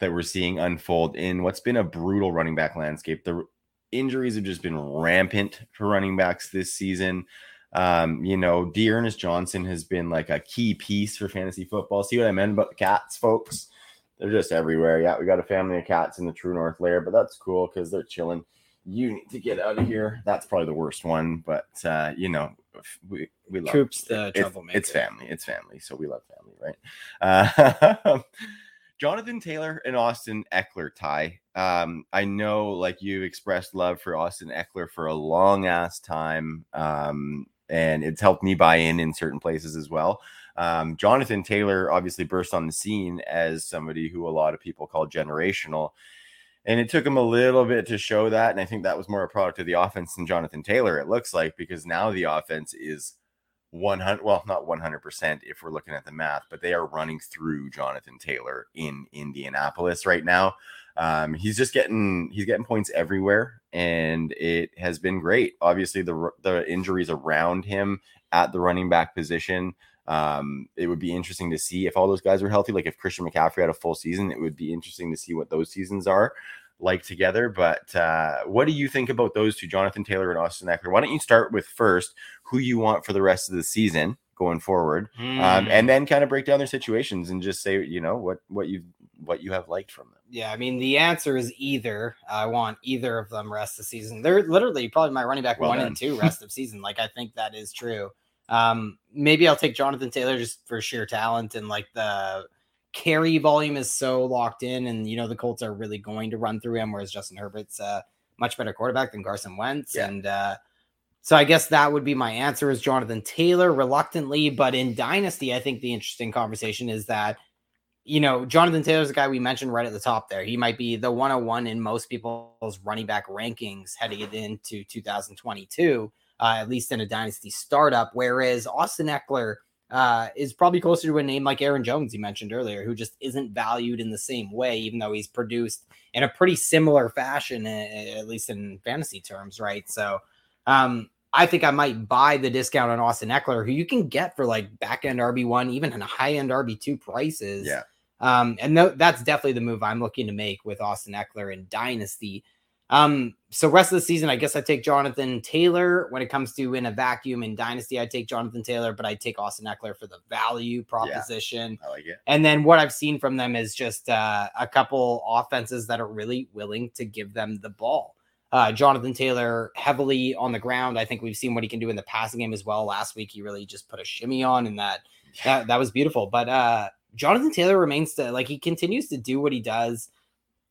that we're seeing unfold in what's been a brutal running back landscape. The injuries have just been rampant for running backs this season. Um you know Dearness johnson has been like a key piece for fantasy football. See what i meant about the cats folks? They're just everywhere. Yeah we got a family of cats in the true north lair but that's cool because they're chilling you need to get out of here. That's probably the worst one, but uh, you know, we we love Coop's the it's, troublemaker. it's family. It's family. So we love family, right? Uh, Jonathan Taylor and Austin Ekeler tie. Um, I know, like you expressed love for Austin Ekeler for a long ass time, um, and it's helped me buy in in certain places as well. Um, Jonathan Taylor obviously burst on the scene as somebody who a lot of people call generational. And it took him a little bit to show that. And I think that was more a product of the offense than Jonathan Taylor, it looks like, because now the offense is 100 well not 100% if we're looking at the math but they are running through jonathan taylor in indianapolis right now um, he's just getting he's getting points everywhere and it has been great obviously the the injuries around him at the running back position um, it would be interesting to see if all those guys were healthy like if christian mccaffrey had a full season it would be interesting to see what those seasons are like together. But uh, what do you think about those two, Jonathan Taylor and Austin Ekeler? Why don't you start with first who you want for the rest of the season going forward, mm. um, and hmm. then kind of break down their situations and just say, you know, what what you what you have liked from them. Yeah, I mean the answer is either. I want either of them rest of the season. They're literally probably my running back well one done. and two rest of season. Like I think that is true. Um, maybe I'll take Jonathan Taylor just for sheer talent and like the carry volume is so locked in, and you know the Colts are really going to run through him, whereas Justin Herbert's a much better quarterback than Carson Wentz, yeah. and uh, so I guess that would be my answer is Jonathan Taylor reluctantly, but in Dynasty, I think the interesting conversation is that you know Jonathan Taylor's a guy we mentioned right at the top there. He might be the 101 in most people's running back rankings heading into 2022, uh, at least in a Dynasty startup, whereas Austin Ekeler uh, is probably closer to a name like Aaron Jones, you mentioned earlier, who just isn't valued in the same way, even though he's produced in a pretty similar fashion, at least in fantasy terms, right? So, um, I think I might buy the discount on Austin Ekeler, who you can get for like back end RB1, even in high end RB2 prices. Yeah. Um, and th- that's definitely the move I'm looking to make with Austin Ekeler in Dynasty. Um, so rest of the season, I guess I take Jonathan Taylor. When it comes to in a vacuum in Dynasty, I take Jonathan Taylor, but I take Austin Ekeler for the value proposition. Yeah, I like it. And then what I've seen from them is just uh, a couple offenses that are really willing to give them the ball. Uh, Jonathan Taylor heavily on the ground. I think we've seen what he can do in the passing game as well. Last week, he really just put a shimmy on, and that that, that was beautiful. But uh, Jonathan Taylor remains to like he continues to do what he does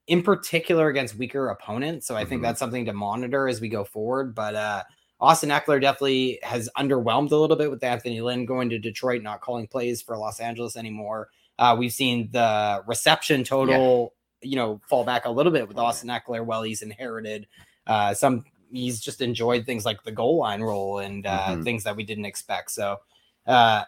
in particular against weaker opponents. So I think mm-hmm. that's something to monitor as we go forward. But uh, Austin Ekeler definitely has underwhelmed a little bit with Anthony Lynn going to Detroit, not calling plays for Los Angeles anymore. Uh, we've seen the reception total, yeah. you know, fall back a little bit with Austin Ekeler while he's inherited uh, some. He's just enjoyed things like the goal line role and uh, mm-hmm. things that we didn't expect. So uh,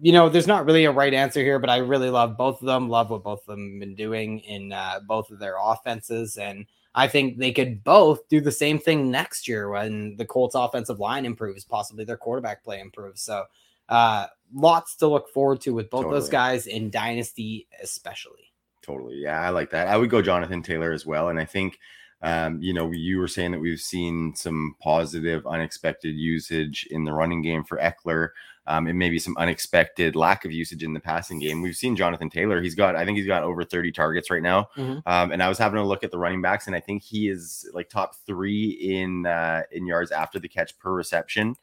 you know, there's not really a right answer here, but I really love both of them. Love what both of them have been doing in uh, both of their offenses, and I think they could both do the same thing next year when the Colts' offensive line improves, possibly their quarterback play improves. So, uh, lots to look forward to with both totally. those guys in Dynasty, especially. Totally, yeah, I like that. I would go Jonathan Taylor as well, and I think. Um, you know, you were saying that we've seen some positive, unexpected usage in the running game for Ekeler, um, and maybe some unexpected lack of usage in the passing game. We've seen Jonathan Taylor. He's got, I think he's got over 30 targets right now. Mm-hmm. Um, and I was having a look at the running backs, and I think he is like top three in uh, in yards after the catch per reception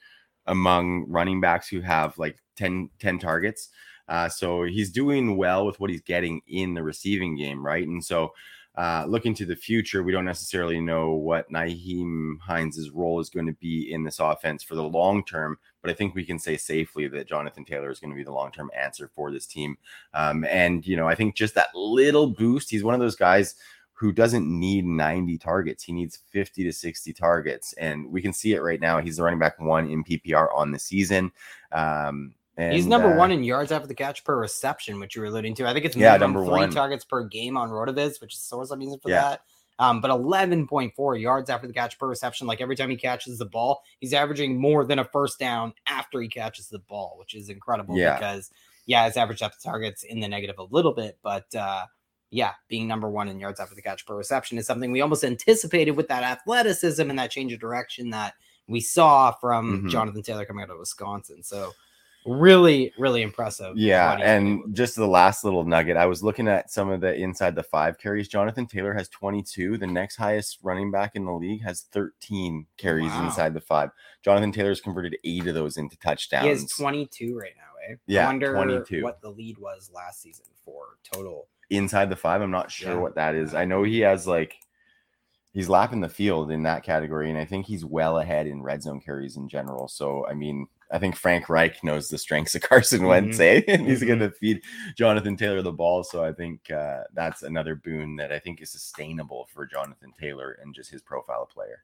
among running backs who have like 10, 10 targets. Uh, so he's doing well with what he's getting in the receiving game, right? And so uh, looking to the future, we don't necessarily know what Nyheim Hines' role is going to be in this offense for the long term, but I think we can say safely that Jonathan Taylor is going to be the long term answer for this team. Um, and, you know, I think just that little boost, he's one of those guys who doesn't need 90 targets. He needs 50 to 60 targets. And we can see it right now. He's the running back one in PPR on the season. Um, and, He's number uh, one in yards after the catch per reception, which you were alluding to. I think it's yeah, number three one. targets per game on Rotoviz, which is the source I'm using for yeah. that. Um, but 11.4 yards after the catch per reception. Like every time he catches the ball, he's averaging more than a first down after he catches the ball, which is incredible yeah. because, yeah, his average depth targets in the negative a little bit. But uh, yeah, being number one in yards after the catch per reception is something we almost anticipated with that athleticism and that change of direction that we saw from mm-hmm. Jonathan Taylor coming out of Wisconsin. So, really really impressive yeah and just the last little nugget i was looking at some of the inside the five carries. Jonathan taylor has 22 the next highest running back in the league has 13 carries wow. inside the five. Jonathan taylor's converted eight of those into touchdowns he has 22 right now eh? yeah I wonder 22 what the lead was last season for total. Inside the five i'm not sure yeah. what that is. I know he has like he's lapping the field in that category and i think he's well ahead in red zone carries in general. So i mean I think Frank Reich knows the strengths of Carson Wentz, mm-hmm. eh? and he's going to feed Jonathan Taylor the ball. So I think uh, that's another boon that I think is sustainable for Jonathan Taylor and just his profile of player.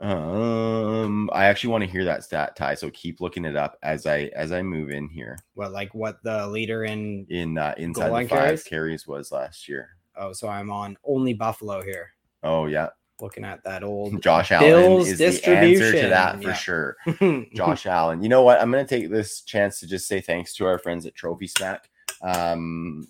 Um, I actually want to hear that stat, Ty. So keep looking it up as I as I move in here. What like what the leader in? In uh, inside the five carries? carries was last year. Oh, so I'm on only Buffalo here. Oh yeah, Looking at that old Josh Allen is the answer to that for yeah. sure. Josh Allen. You know what? I'm going to take this chance to just say thanks to our friends at Trophy Smack. Um,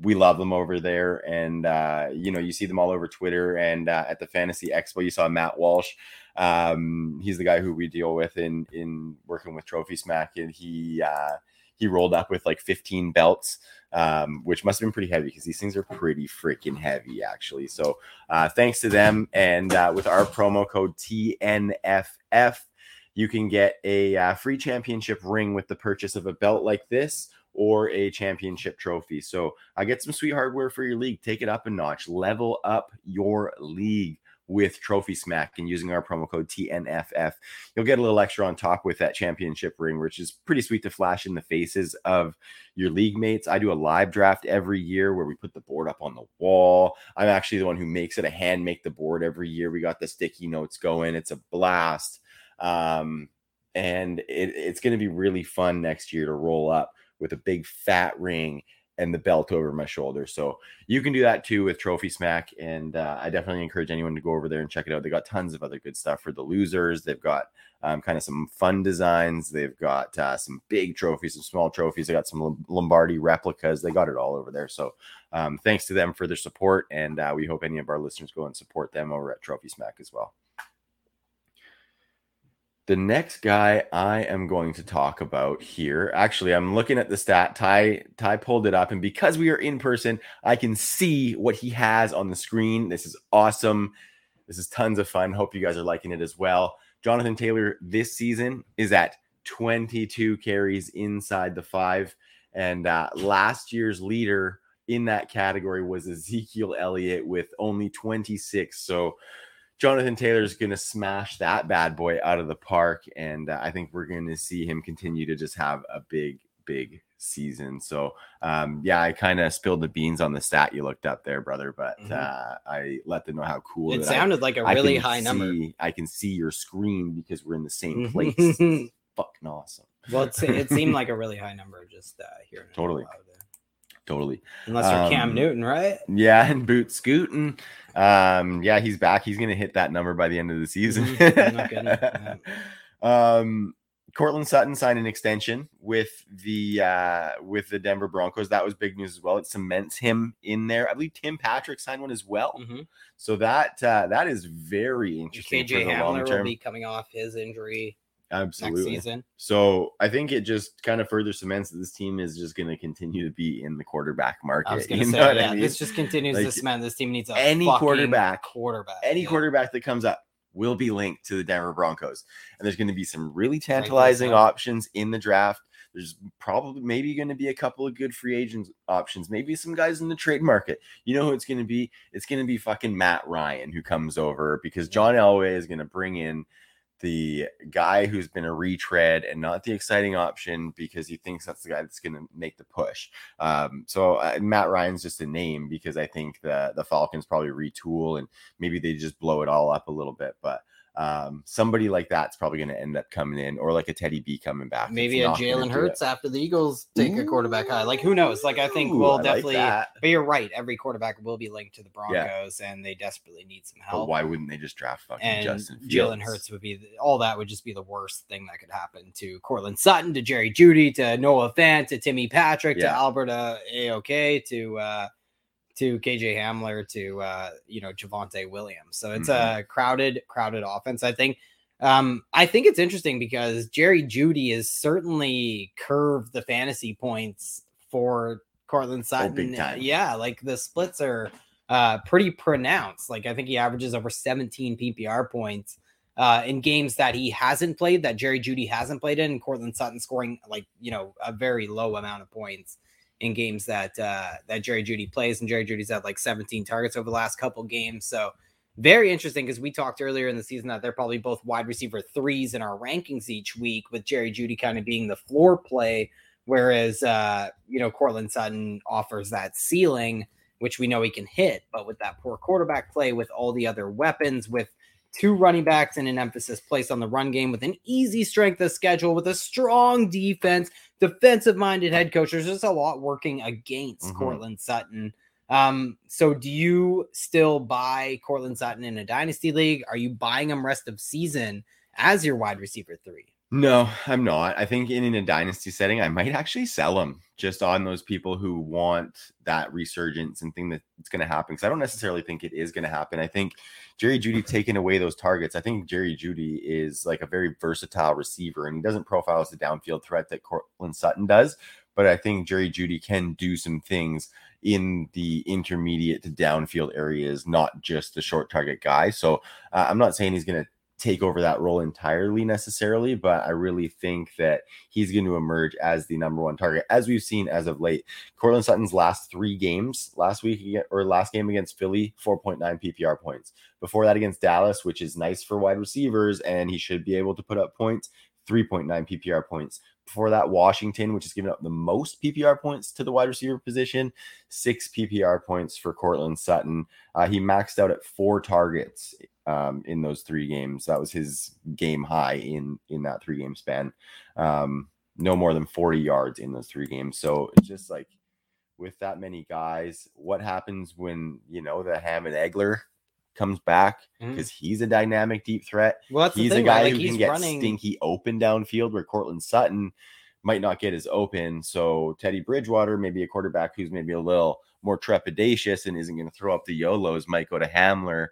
we love them over there, and uh, you know, you see them all over Twitter and uh, at the Fantasy Expo. You saw Matt Walsh. Um, he's the guy who we deal with in in working with Trophy Smack, and he uh, he rolled up with like 15 belts. Um, which must have been pretty heavy because these things are pretty freaking heavy, actually. So, uh, thanks to them, and uh, with our promo code TNFF, you can get a uh, free championship ring with the purchase of a belt like this or a championship trophy. So I get some sweet hardware for your league. Take it up a notch. Level up your league with Trophy Smack and using our promo code TNFF. You'll get a little extra on top with that championship ring, which is pretty sweet to flash in the faces of your league mates. I do a live draft every year where we put the board up on the wall. I'm actually the one who makes it a hand make the board every year. We got the sticky notes going. It's a blast. Um, and it, it's going to be really fun next year to roll up with a big fat ring and the belt over my shoulder. So you can do that too with Trophy Smack. And uh, I definitely encourage anyone to go over there and check it out. They got tons of other good stuff for the losers. They've got um, kind of some fun designs. They've got uh, some big trophies, some small trophies. They got some Lom- Lombardi replicas. They got it all over there. So um, thanks to them for their support. And uh, we hope any of our listeners go and support them over at Trophy Smack as well. The next guy I am going to talk about here, actually, I'm looking at the stat. Ty Ty pulled it up, and because we are in person, I can see what he has on the screen. This is awesome. This is tons of fun. Hope you guys are liking it as well. Jonathan Taylor this season is at 22 carries inside the five, and uh, last year's leader in that category was Ezekiel Elliott with only 26. So Jonathan Taylor's going to smash that bad boy out of the park. And uh, I think we're going to see him continue to just have a big, big season. So, um, yeah, I kind of spilled the beans on the stat you looked up there, brother, but Mhm. uh, I let them know how cool It that I- sounded like a really high number. I can see your screen because we're in the same Mhm. place. It's fucking awesome. well, it's, it seemed like a really high number just uh, hearing Totally. out loud there. Totally. Unless you're Cam Um, Newton, right? Yeah, and boot scooting. Um, yeah, he's back. He's gonna hit that number by the end of the season. Not kidding, yeah. um Courtland Sutton signed an extension with the uh with the Denver Broncos. That was big news as well. It cements him in there. I believe Tim Patrick signed one as well. Mhm. So that uh that is very interesting KJ Hamler will be coming off his injury Absolutely. next season. So I think it just kind of further cements that this team is just going to continue to be in the quarterback market. I was going to you say, yeah, I mean? this just continues Like, to cement this team needs a any quarterback- quarterback, any yeah. quarterback that comes up will be linked to the Denver Broncos. And there's going to be some really tantalizing options in the draft. There's probably maybe going to be a couple of good free agent options, maybe some guys in the trade market. You know who it's going to be? It's going to be fucking Matt Ryan who comes over because John Elway is going to bring in the guy who's been a retread and not the exciting option because he thinks that's the guy that's going to make the push. Um, so uh, Matt Ryan's just a name because I think the the Falcons probably retool and maybe they just blow it all up a little bit, but. Um, somebody like that's probably going to end up coming in, or like a Teddy B coming back. Maybe It's a Jalen Hurts after the Eagles take a quarterback high. Like who knows? Like I think Ooh, we'll I definitely. that. but you're right. Every quarterback will be linked to the Broncos, and they desperately need some help. But why wouldn't they just draft fucking and Justin Jalen? Hurts would be all that would just be the worst thing that could happen to Courtland Sutton, to Jerry Jeudy, to Noah Fant, to Timmy Patrick, to Yeah. Alberta Aok, to uh, to KJ Hamler, to uh, you know Javonte Williams. So it's Mm-hmm. a crowded, crowded offense. I think. Um, I think it's interesting because Jerry Jeudy has certainly curved the fantasy points for Courtland Sutton. big time. Yeah, like the splits are uh pretty pronounced. Like I think he averages over 17 PPR points uh in games that he hasn't played, that Jerry Jeudy hasn't played in, and Courtland Sutton scoring like you know a very low amount of points in games that uh that Jerry Jeudy plays, and Jerry Jeudy's had like 17 targets over the last couple games. So very interesting because we talked earlier in the season that they're probably both wide receiver threes in our rankings each week, with Jerry Jeudy kind of being the floor play, whereas uh, you know, Courtland Sutton offers that ceiling, which we know he can hit, but with that poor quarterback play, with all the other weapons, with two running backs and an emphasis placed on the run game with an easy strength of schedule, with a strong defense, defensive minded head coach. There's just a lot working against mm-hmm. Courtland Sutton. Um, so do you still buy Courtland Sutton in a dynasty league? Are you buying him rest of season as your wide receiver three? No, I'm not. I think in, in a dynasty setting, I might actually sell him just on those people who want that resurgence and think that it's going to happen. Because I don't necessarily think it is going to happen. I think Jerry Jeudy taking away those targets. I think Jerry Jeudy is like a very versatile receiver, and he doesn't profile as a downfield threat that Courtland Sutton does. But I think Jerry Jeudy can do some things in the intermediate to downfield areas, not just the short target guy. So uh, I'm not saying he's going to take over that role entirely necessarily, but I really think that he's going to emerge as the number one target, as we've seen as of late. Courtland Sutton's last three games, last week or last game against Philly, 4.9 PPR points. Before that against Dallas, which is nice for wide receivers, and he should be able to put up points, 3.9 PPR points. Before that, Washington, which has given up the most PPR points to the wide receiver position, six PPR points for Courtland Sutton. Uh, he maxed out at four targets um, in those three games. That was his game high in in that three game span. Um, no more than 40 yards in those three games. So it's just like with that many guys, what happens when you know the Hammond Egler comes back because mm. he's a dynamic deep threat. Well, he's thing, a guy right? like who can get running... stinky open downfield where Courtland Sutton might not get as open. So Teddy Bridgewater, maybe a quarterback who's maybe a little more trepidatious and isn't going to throw up the YOLOs, might go to Hamler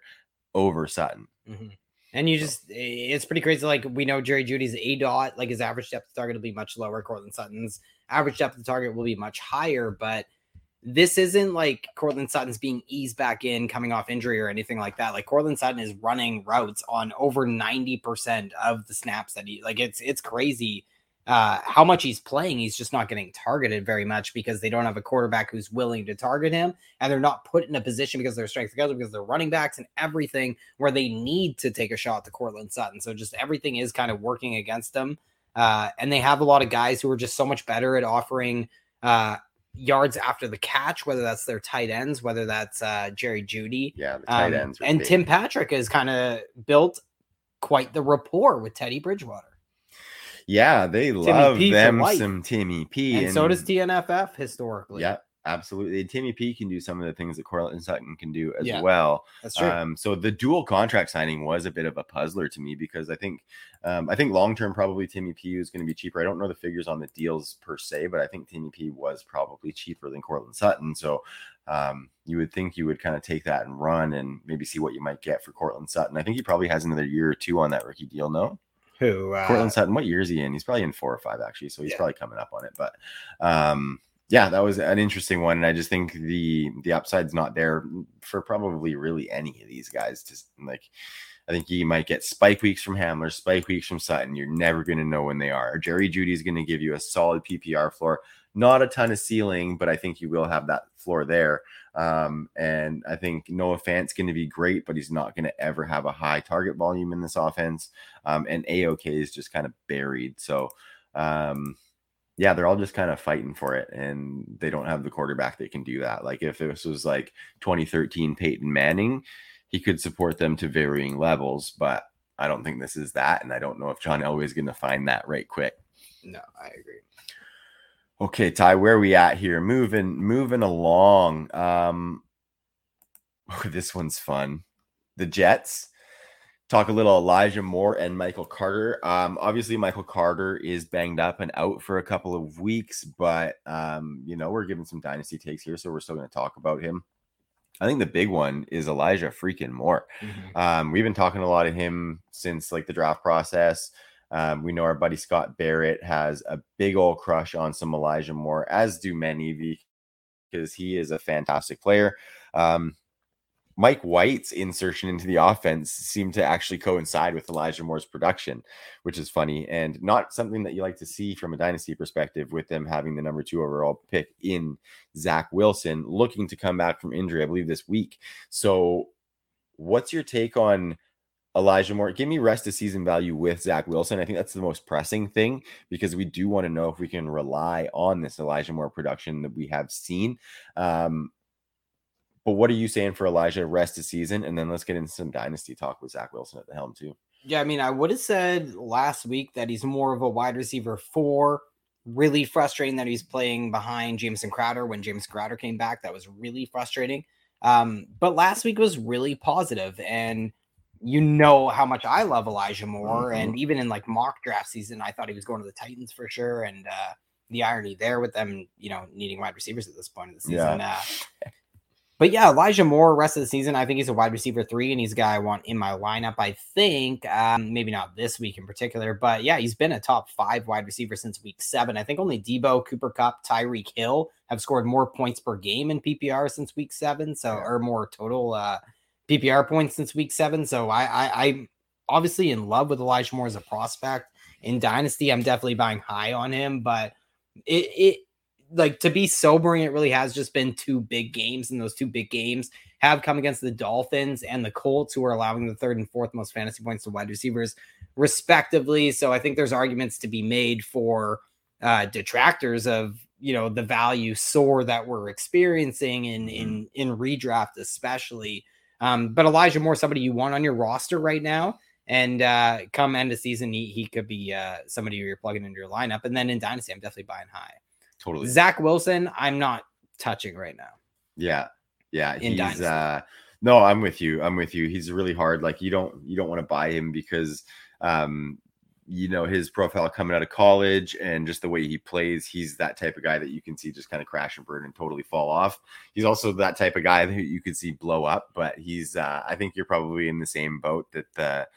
over Sutton. Mm-hmm. And you just, it's pretty crazy. Like we know Jerry Jeudy's A dot, like his average depth of target will be much lower. Courtland Sutton's average depth of target will be much higher, but this isn't like Courtland Sutton's being eased back in coming off injury or anything like that. Like Courtland Sutton is running routes on over 90% of the snaps that he like it's it's crazy uh, how much he's playing, he's just not getting targeted very much because they don't have a quarterback who's willing to target him, and they're not put in a position because they're strength together because they're running backs and everything where they need to take a shot to Courtland Sutton. So just everything is kind of working against them, uh, and they have a lot of guys who are just so much better at offering uh, yards after the catch, whether that's their tight ends, whether that's uh, Jerry Jeudy, yeah, the tight um, ends, and big. Tim Patrick has kind of built quite the rapport with Teddy Bridgewater. Yeah, they Timmy love P them some Timmy P. And, and, so does TNFF historically. Yeah, absolutely. Timmy P can do some of the things that Courtland Sutton can do as yeah, well. That's true. Um, so the dual contract signing was a bit of a puzzler to me because I think um, I think long term probably Timmy P is going to be cheaper. I don't know the figures on the deals per se, but I think Timmy P was probably cheaper than Courtland Sutton. So um, you would think you would kind of take that and run and maybe see what you might get for Courtland Sutton. I think he probably has another year or two on that rookie deal. No. Who uh, Courtland Sutton? What year is he in? He's probably in four or five actually, so he's yeah. probably coming up on it. But um, yeah, that was an interesting one, and I just think the the upside's not there for probably really any of these guys. To like, I think you might get spike weeks from Hamler, spike weeks from Sutton. You're never going to know when they are. Jerry Jeudy's going to give you a solid PPR floor, not a ton of ceiling, but I think you will have that floor there. Um, and I think Noah Fant's going to be great, but he's not going to ever have a high target volume in this offense. Um, and AOK is just kind of buried. So, um, yeah, they're all just kind of fighting for it, and they don't have the quarterback that can do that. Like if this was like 2013 Peyton Manning, he could support them to varying levels, but I don't think this is that, and I don't know if John Elway is going to find that right quick. No, I agree. Okay, Ty, where are we at here? Moving, moving along. Um, oh, this one's fun. The Jets talk a little Elijah Moore and Michael Carter. Um, obviously, Michael Carter is banged up and out for a couple of weeks, but um, you know we're giving some dynasty takes here, so we're still going to talk about him. I think the big one is Elijah freaking Moore. Mm-hmm. Um, we've been talking a lot of him since like the draft process. Um, we know our buddy Scott Barrett has a big old crush on some Elijah Moore, as do many, because he is a fantastic player. Um, Mike White's insertion into the offense seemed to actually coincide with Elijah Moore's production, which is funny and not something that you like to see from a dynasty perspective with them having the number two overall pick in Zach Wilson looking to come back from injury, I believe, this week. So, what's your take on Elijah Moore. Give me rest of season value with Zach Wilson. I think that's the most pressing thing because we do want to know if we can rely on this Elijah Moore production that we have seen. Um, but what are you saying for Elijah rest of season? And then let's get into some dynasty talk with Zach Wilson at the helm too. Yeah, I mean, I would have said last week that he's more of a wide receiver four. Really frustrating that he's playing behind Jamison Crowder when Jamison Crowder came back. That was really frustrating. Um, but last week was really positive, and you know how much I love Elijah Moore, mm-hmm. and even in like mock draft season, I thought he was going to the Titans for sure. And uh, the irony there with them, you know, needing wide receivers at this point of the season. Yeah. Uh, but yeah, Elijah Moore, rest of the season, I think he's a wide receiver three, and he's a guy I want in my lineup. I think, um, maybe not this week in particular, but yeah, he's been a top five wide receiver since week seven. I think only Deebo, Cooper Kupp, Tyreek Hill have scored more points per game in PPR since week seven, so or more total uh, PPR points since week seven. So I, I, I'm obviously in love with Elijah Moore as a prospect in Dynasty. I'm definitely buying high on him, but it, it like to be sobering, it really has just been two big games, and those two big games have come against the Dolphins and the Colts, who are allowing the third and fourth most fantasy points to wide receivers, respectively. So I think there's arguments to be made for uh, detractors of you know the value soar that we're experiencing in mm-hmm. in in redraft, especially. Um, but Elijah Moore, somebody you want on your roster right now. And uh, come end of season, he, he could be uh, somebody you're plugging into your lineup. And then in Dynasty, I'm definitely buying high. Totally. Zach Wilson, I'm not touching right now. Yeah. Yeah. In he's Dynasty. uh no, I'm with you. I'm with you. He's really hard. Like you don't you don't want to buy him because um you know his profile coming out of college and just the way he plays he's that type of guy that you can see just kind of crash and burn and totally fall off he's also that type of guy that you could see blow up but he's uh, i think you're probably in the same boat that the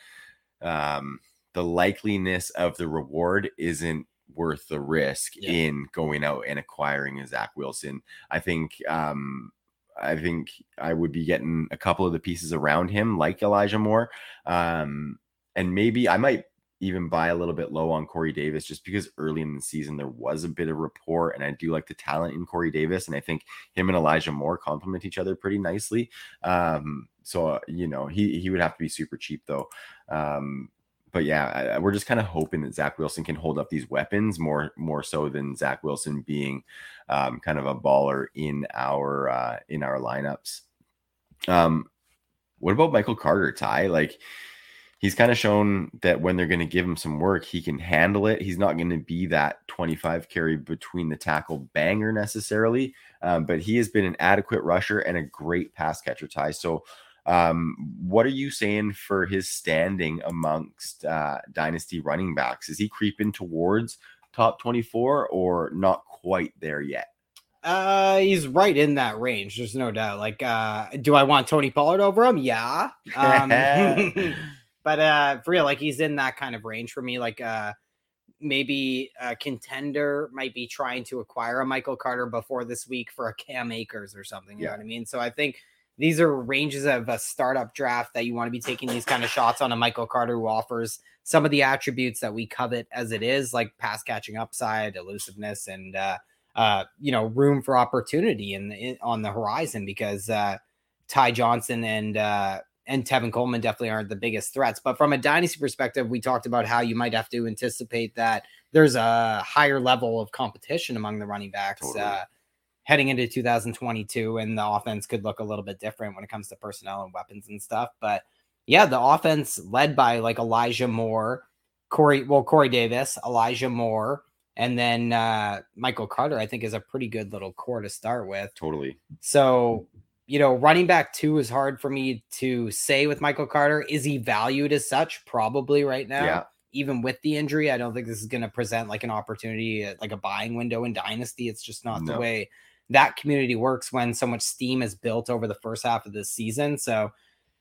um the likeliness of the reward isn't worth the risk yeah. in going out and acquiring a Zach Wilson. I think um I think I would be getting a couple of the pieces around him, like Elijah Moore. Um, and maybe I might even buy a little bit low on Corey Davis just because early in the season there was a bit of rapport, and I do like the talent in Corey Davis, and I think him and Elijah Moore complement each other pretty nicely. Um, so uh, you know he he would have to be super cheap though. Um, but yeah, we're just kind of hoping that Zach Wilson can hold up these weapons more more so than Zach Wilson being um, kind of a baller in our uh, in our lineups. Um, what about Michael Carter, Ty? Like he's kind of shown that when they're going to give him some work, he can handle it. He's not going to be that 25 carry between the tackle banger necessarily, um, but he has been an adequate rusher and a great pass catcher, Ty. So um, what are you saying for his standing amongst uh, dynasty running backs? Is he creeping towards top 24 or not quite there yet? Uh, he's right in that range. There's no doubt. Like, uh, do I want Tony Pollard over him? Yeah. Um, but uh, for real, like he's in that kind of range for me. Like, uh, maybe a contender might be trying to acquire a Michael Carter before this week for a Cam Akers or something. You yeah. know what I mean? So I think these are ranges of a startup draft that you want to be taking these kind of shots on a Michael Carter who offers some of the attributes that we covet as it is, like pass catching upside, elusiveness, and uh, uh, you know room for opportunity in, in on the horizon. Because uh, Ty Johnson and uh, and Tevin Coleman definitely aren't the biggest threats. But from a dynasty perspective, we talked about how you might have to anticipate that there's a higher level of competition among the running backs. Totally. Uh, heading into 2022 and the offense could look a little bit different when it comes to personnel and weapons and stuff. But yeah, the offense led by like Elijah Moore, Corey, well, Corey Davis, Elijah Moore, and then uh, Michael Carter, I think is a pretty good little core to start with. Totally. So, you know, running back two is hard for me to say with Michael Carter. Is he valued as such? Probably right now. Yeah. Even with the injury, I don't think this is going to present like an opportunity, like a buying window in Dynasty. It's just not no. the way that community works when so much steam is built over the first half of this season. So,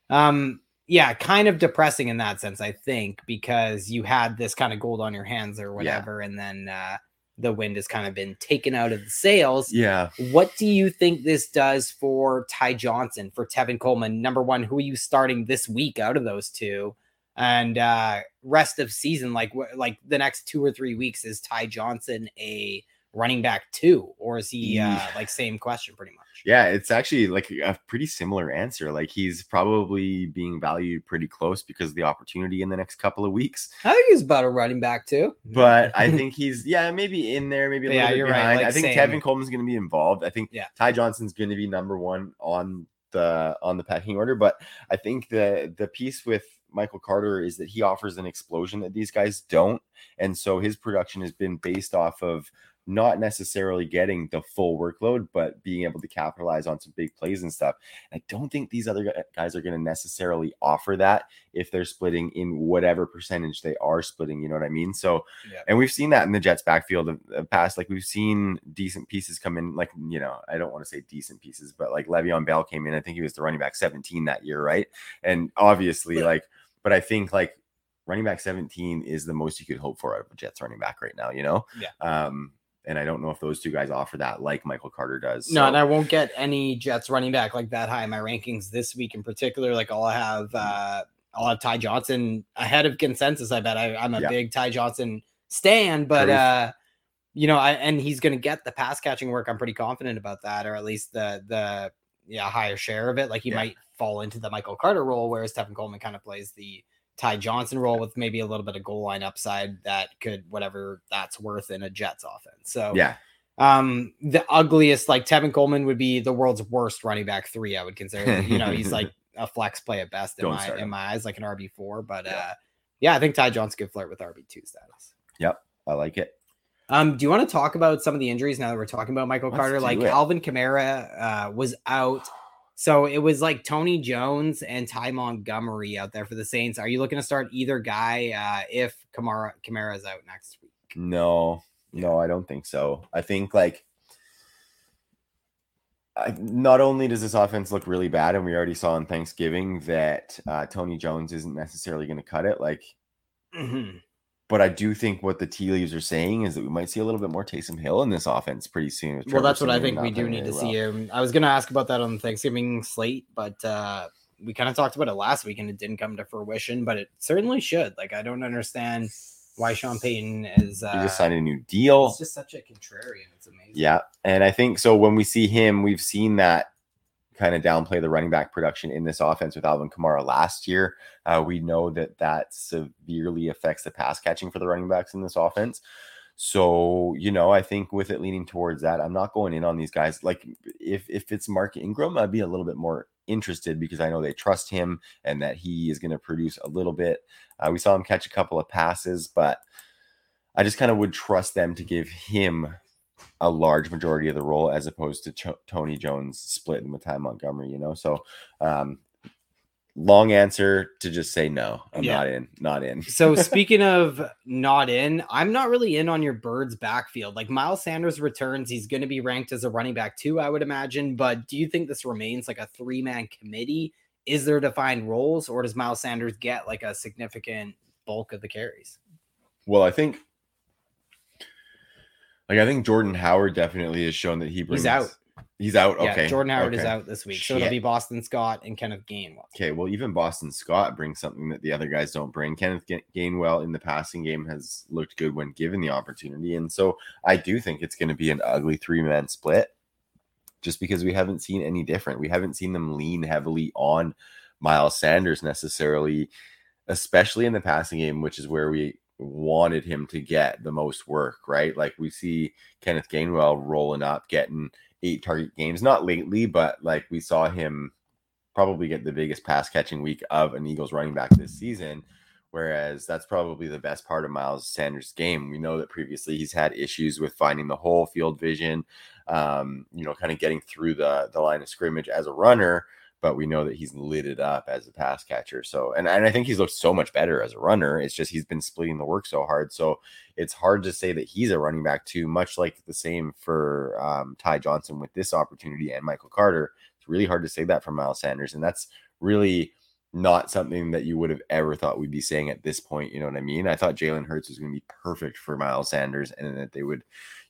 um, yeah, kind of depressing in that sense, I think, because you had this kind of gold on your hands or whatever, yeah. and then uh, the wind has kind of been taken out of the sails. Yeah. What do you think this does for Ty Johnson, for Tevin Coleman? Number one, who are you starting this week out of those two? And uh rest of season, like like the next two or three weeks, is Ty Johnson a running back two, or is he uh, like same question pretty much? Yeah, it's actually like a pretty similar answer. Like he's probably being valued pretty close because of the opportunity in the next couple of weeks. I think he's about a running back too. But I think he's yeah, maybe in there, maybe a little yeah, bit you're behind. Right. Like I think same. Tevin Coleman's going to be involved. I think yeah. Ty Johnson's going to be number one on the on the pecking order. But I think the the piece with Michael Carter is that he offers an explosion that these guys don't, and so his production has been based off of not necessarily getting the full workload, but being able to capitalize on some big plays and stuff. I don't think these other guys are going to necessarily offer that if they're splitting in whatever percentage they are splitting. You know what I mean? So, Yeah. and we've seen that in the Jets backfield of the past. Like we've seen decent pieces come in. Like you know, I don't want to say decent pieces, but like Le'Veon Bell came in. I think he was the running back 17 that year, right? And obviously, like, but I think like running back 17 is the most you could hope for out of a Jets running back right now. You know? Yeah. Um, and I don't know if those two guys offer that like Michael Carter does. No, So- and I won't get any Jets running back like that high in my rankings this week in particular. Like I'll have uh I'll have Ty Johnson ahead of consensus. I bet I, I'm a Yeah. big Ty Johnson stand, but Truth. uh you know, I and he's gonna get the pass catching work. I'm pretty confident about that, or at least the the yeah higher share of it. Like he Yeah. might fall into the Michael Carter role, whereas Tevin Coleman kind of plays the Ty Johnson role with maybe a little bit of goal line upside that could whatever that's worth in a Jets offense. So yeah, um the ugliest like Tevin Coleman would be the world's worst running back three I would consider you know he's like a flex play at best in Don't my in my eyes like an RB4 but Yeah. uh yeah I think Ty Johnson could flirt with RB2 status Yep, I like it. um do you want to talk about some of the injuries now that we're talking about Michael Let's Carter like it. Alvin Kamara uh was out so it was like Tony Jones and Ty Montgomery out there for the Saints are you looking to start either guy uh if Kamara Kamara is out next week No, no, I don't think so. I think like I, not only does this offense look really bad, and we already saw on Thanksgiving that uh, Tony Jones isn't necessarily going to cut it. Like, Mhm. But I do think what the tea leaves are saying is that we might see a little bit more Taysom Hill in this offense pretty soon. Well, that's what I think we do need to see well. him. I was going to ask about that on the Thanksgiving slate, but uh, we kind of talked about it last week and it didn't come to fruition, but it certainly should. Like, I don't understand why Sean Payton is. Uh, He just signed a new deal. It's just such a contrarian. It's amazing. Yeah, and I think so. When we see him, we've seen that kind of downplay the running back production in this offense with Alvin Kamara last year. Uh, we know that that severely affects the pass catching for the running backs in this offense. So you know, I think with it leaning towards that, I'm not going in on these guys. Like if if it's Mark Ingram, I'd be a little bit more interested because I know they trust him and that he is going to produce a little bit. Uh, we saw him catch a couple of passes, but I just kind of would trust them to give him a large majority of the role as opposed to Cho- Tony Jones splitting with Ty Montgomery, you know. So, um, long answer to just say no. I'm Yeah. not in, not in. So speaking of not in, I'm not really in on your birds backfield. Like Miles Sanders returns, he's going to be ranked as a running back too, I would imagine. But do you think this remains like a three man committee? Is there defined roles, or does Miles Sanders get like a significant bulk of the carries? Well, I think, like, I think Jordan Howard definitely has shown that he brings. He's out. He's out. Okay. Yeah, Jordan Howard is out this week, so it'll be Boston Scott and Kenneth Gainwell. Okay, well, even Boston Scott brings something that the other guys don't bring. Kenneth Gainwell in the passing game has looked good when given the opportunity, and so I do think it's going to be an ugly three man split, just because we haven't seen any different. We haven't seen them lean heavily on Miles Sanders necessarily, especially in the passing game, which is where we wanted him to get the most work. Right, like we see Kenneth Gainwell rolling up, getting eight target games, not lately, but like we saw him probably get the biggest pass catching week of an Eagles running back this season. Whereas that's probably the best part of Miles Sanders' game. We know that previously he's had issues with finding the whole field vision, um, you know, kind of getting through the the line of scrimmage as a runner. But we know that he's lit it up as a pass catcher. So, and, and I think he's looked so much better as a runner. It's just he's been splitting the work so hard. So it's hard to say that he's a running back too, much like the same for um, Ty Johnson with this opportunity and Michael Carter. It's really hard to say that for Miles Sanders. And that's really not something that you would have ever thought we'd be saying at this point. You know what I mean? I thought Jalen Hurts was going to be perfect for Miles Sanders and that they would,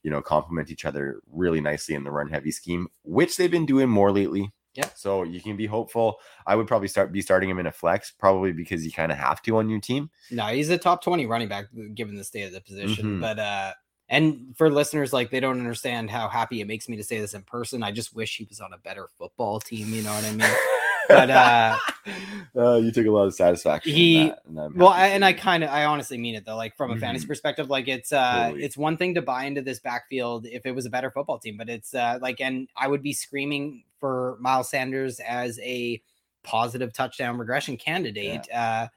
you know, complement each other really nicely in the run heavy scheme, which they've been doing more lately. Yeah. So you can be hopeful. I would probably start be starting him in a flex, probably because you kind of have to on your team. No, he's a top 20 running back uh, given the state of the position. Mhm. But uh and for listeners like they don't understand how happy it makes me to say this in person. I just wish he was on a better football team, you know what I mean? But uh, uh, you took a lot of satisfaction. in He- that, and well, I, and I kind of, I honestly mean it though. Like from a fantasy Mhm. perspective, like it's, uh, Totally. it's one thing to buy into this backfield if it was a better football team, but it's uh, like, and I would be screaming for Miles Sanders as a positive touchdown regression candidate. Uh,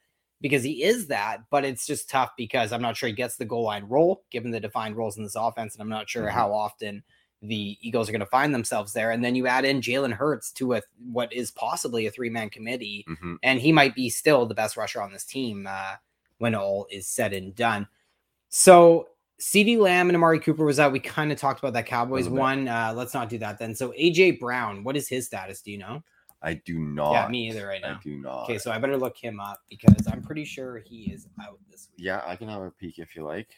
because he is that, but it's just tough because I'm not sure he gets the goal line role given the defined roles in this offense, and I'm not sure Mhm. how often the Eagles are going to find themselves there. And then you add in Jalen Hurts to a what is possibly a three man committee, Mhm. and he might be still the best rusher on this team uh, when all is said and done. So CeeDee Lamb and Amari Cooper was out. We kind of talked about that Cowboys one. Uh, let's not do that then. So AJ Brown, what is his status? Do you know? I do not. Yeah, me either right now. I do not. Okay, so I better look him up because I'm pretty sure he is out this week. yeah, I can have a peek if you like.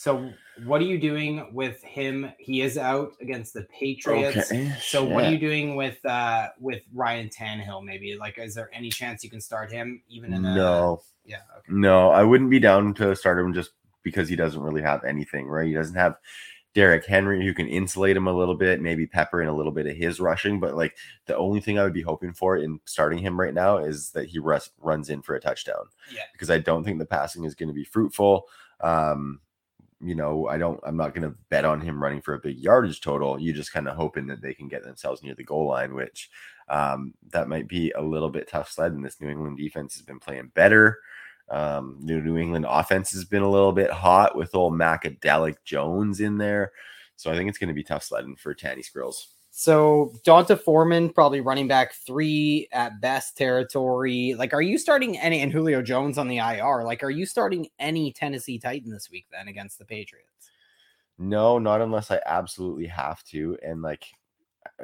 So what are you doing with him? He is out against the Patriots. Okay, So what are you doing with uh with Ryan Tannehill? Maybe like, is there any chance you can start him even in a No, Yeah. Okay. no, I wouldn't be down to start him just because he doesn't really have anything, right? He doesn't have Derrick Henry who can insulate him a little bit, maybe pepper in a little bit of his rushing. But like the only thing I would be hoping for in starting him right now is that he rus- runs in for a touchdown. Yeah. because I don't think the passing is going to be fruitful. Um, you know, I don't. I'm not going to bet on him running for a big yardage total. You just kind of hoping that they can get themselves near the goal line, which um, that might be a little bit tough sled. And this New England defense has been playing better. Um, New New England offense has been a little bit hot with old Macadelic Jones in there, so I think it's going to be tough sledding for Tanny Skrills. So D'Onta Foreman probably running back three at best territory. Like, are you starting any and Julio Jones on the IR? Like, are you starting any Tennessee Titan this week then against the Patriots? No, not unless I absolutely have to. And like,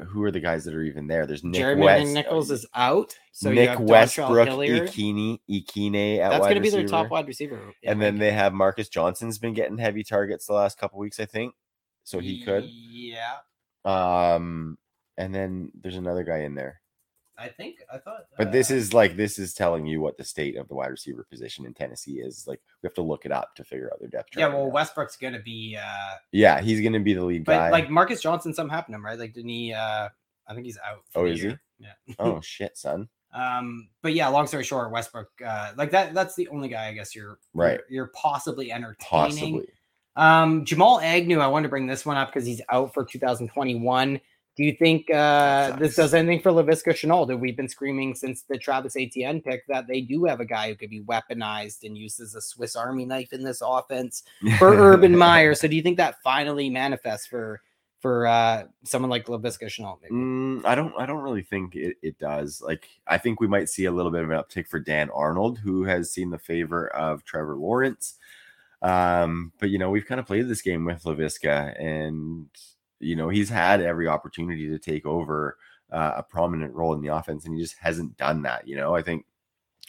who are the guys that are even there? There's Nick Jeremy West. Nichols is out. So Nick Westbrook. Ikhine, Ikhine at That's going to be their top wide receiver. And then they have Marcus Johnson's been getting heavy targets the last couple weeks, I think. So he could. Yeah, Um, and then there's another guy in there. I think I thought. But this uh, is like this is telling you what the state of the wide receiver position in Tennessee is. Like we have to look it up to figure out their depth yeah. Well, now. Westbrook's going to be. uh yeah, he's gonna be the lead But guy. like Marcus Johnson, something happened to him, right? Like, didn't he? uh I think he's out. for Oh, is he? Yeah. oh shit, son. Um, but yeah, long story short, Westbrook, uh, like that, that's the only guy I guess you're Right. You're, you're possibly entertaining. Possibly. Um, Jamal Agnew, I wanted to bring this one up because he's out for 2021. Do you think uh, this does anything for Laviska Shenault? That we've been screaming since the Travis Etienne pick that they do have a guy who could be weaponized and used as a Swiss Army knife in this offense for Urban Meyer. So do you think that finally manifests for for uh, someone like Laviska Shenault? Mm, I don't. I don't really think it, it does. Like, I think we might see a little bit of an uptick for Dan Arnold, who has seen the favor of Trevor Lawrence. Um, but you know, we've kind of played this game with Laviska, and you know, he's had every opportunity to take over uh, a prominent role in the offense, and he just hasn't done that. You know, I think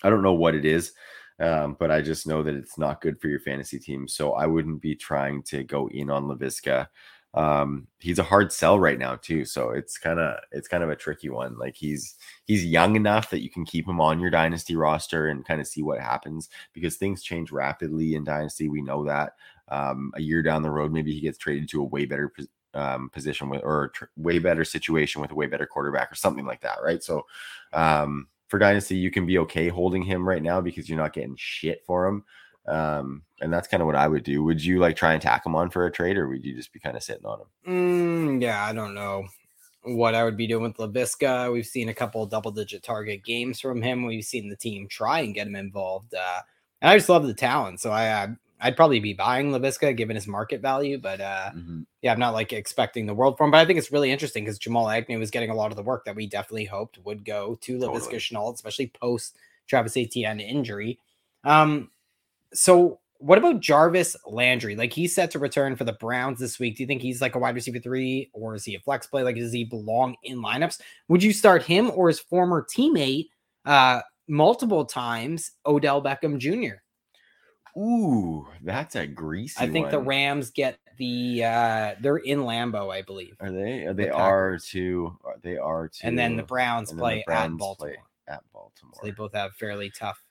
I don't know what it is. Um, but I just know that it's not good for your fantasy team. So I wouldn't be trying to go in on Laviska um he's a hard sell right now too so it's kind of it's kind of a tricky one like he's he's young enough that you can keep him on your dynasty roster and kind of see what happens because things change rapidly in dynasty we know that. Um a year down the road maybe he gets traded to a way better um, position with or tr- way better situation with a way better quarterback or something like that right? So um for dynasty you can be okay holding him right now because you're not getting shit for him um, and that's kind of what I would do. Would you like try and tack him on for a trade, or would you just be kind of sitting on him? Mm, yeah, I don't know what I would be doing with Laviska. We've seen a couple double digit target games from him. We've seen the team try and get him involved. Uh, and I just love the talent. So I, uh, I'd probably be buying Laviska given his market value. But uh, yeah, I'm not like expecting the world from him. But I think it's really interesting because Jamal Agnew is getting a lot of the work that we definitely hoped would go to Laviska Totally. Shenault, especially post Travis Etienne injury. Um, so what about Jarvis Landry? Like he's set to return for the Browns this week. Do you think he's like a wide receiver three or is he a flex play? Like, does he belong in lineups? Would you start him or his former teammate uh multiple times, Odell Beckham Jr.? Ooh, that's a greasy. I think the. Rams get the uh they're in Lambeau, I believe. are they? Are they the are too. They are too. And then the Browns then the play at Baltimore. play at Baltimore. So they both have fairly tough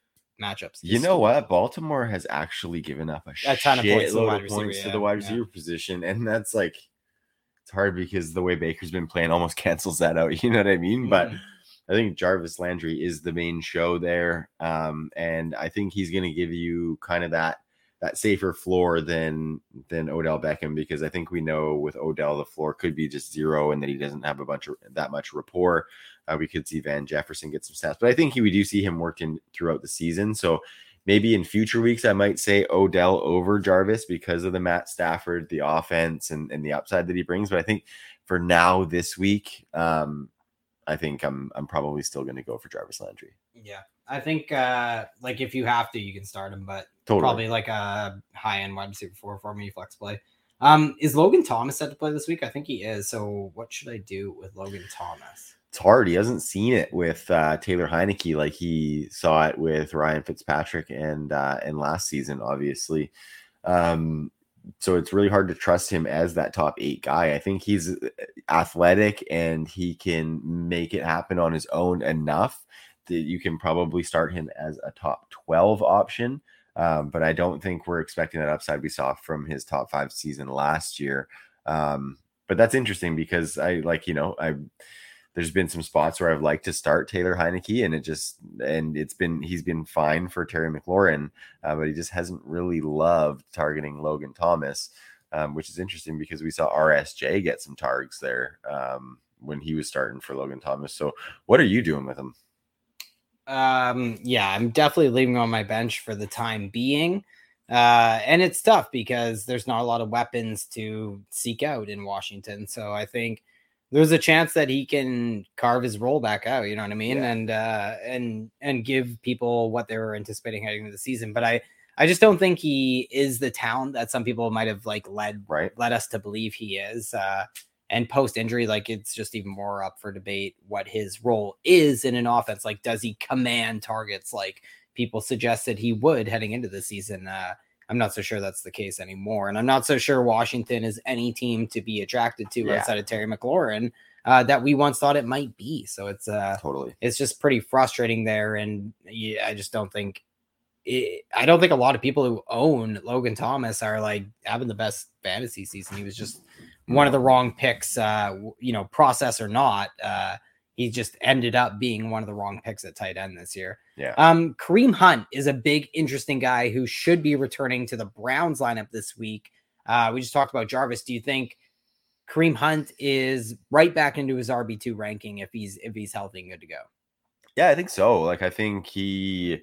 matchups. You know what? Baltimore has actually given up a, A ton of points to the wide of receiver, points to the wide yeah. receiver position, and that's like it's hard because the way Baker's been playing almost cancels that out. You know what I mean? But Mhm. I think Jarvis Landry is the main show there, um, and I think he's going to give you kind of that that safer floor than than Odell Beckham because I think we know with Odell the floor could be just zero and that he doesn't have a bunch of that much rapport. Uh, we could see Van Jefferson get some stats, but I think he, we do see him working throughout the season. So maybe in future weeks I might say Odell over Jarvis because of the Matt Stafford, the offense, and and the upside that he brings. But I think for now this week, um, I think I'm I'm probably still going to go for Jarvis Landry. Yeah. I think uh like if you have to, you can start him, but Totally. probably like a high end wide receiver four for me, flex play. Um, is Logan Thomas set to play this week? I think he is. So what should I do with Logan Thomas? It's hard. He hasn't seen it with uh, Taylor Heinicke like he saw it with Ryan Fitzpatrick and uh, and last season, obviously. Um, so it's really hard to trust him as that top eight guy. I think he's uh, athletic and he can make it happen on his own enough that you can probably start him as a top 12 option. Um, but I don't think we're expecting that upside we saw from his top five season last year. Um, but that's interesting because I like, you know, I there's been some spots where I've liked to start Taylor Heinicke, and it just and it's been he's been fine for Terry McLaurin, uh, but he just hasn't really loved targeting Logan Thomas, um, which is interesting because we saw RSJ get some targets there um, when he was starting for Logan Thomas. So, what are you doing with him? Um, yeah, I'm definitely leaving on my bench for the time being. Uh, and it's tough because there's not a lot of weapons to seek out in Washington. So I think there's a chance that he can carve his role back out, you know what I mean? Yeah. And uh and and give people what they were anticipating heading into the season. But I I just don't think he is the talent that some people might have like led Right? led us to believe he is. Uh, and post injury, like it's just even more up for debate what his role is in an offense. Like, does he command targets like people suggested he would heading into the season? Uh, I'm not so sure that's the case anymore. And I'm not so sure Washington is any team to be attracted to Yeah. outside of Terry McLaurin uh, that we once thought it might be. So it's uh, Totally. it's just pretty frustrating there. And yeah, I just don't think it, I don't think a lot of people who own Logan Thomas are like having the best fantasy season. He was just one of the wrong picks, uh, you know, process or not. Uh, he just ended up being one of the wrong picks at tight end this year. Yeah. Um, Kareem Hunt is a big, interesting guy who should be returning to the Browns lineup this week. Uh, we just talked about Jarvis. Do you think Kareem Hunt is right back into his RB two ranking if he's if he's healthy and good to go? Yeah, I think so. Like I think he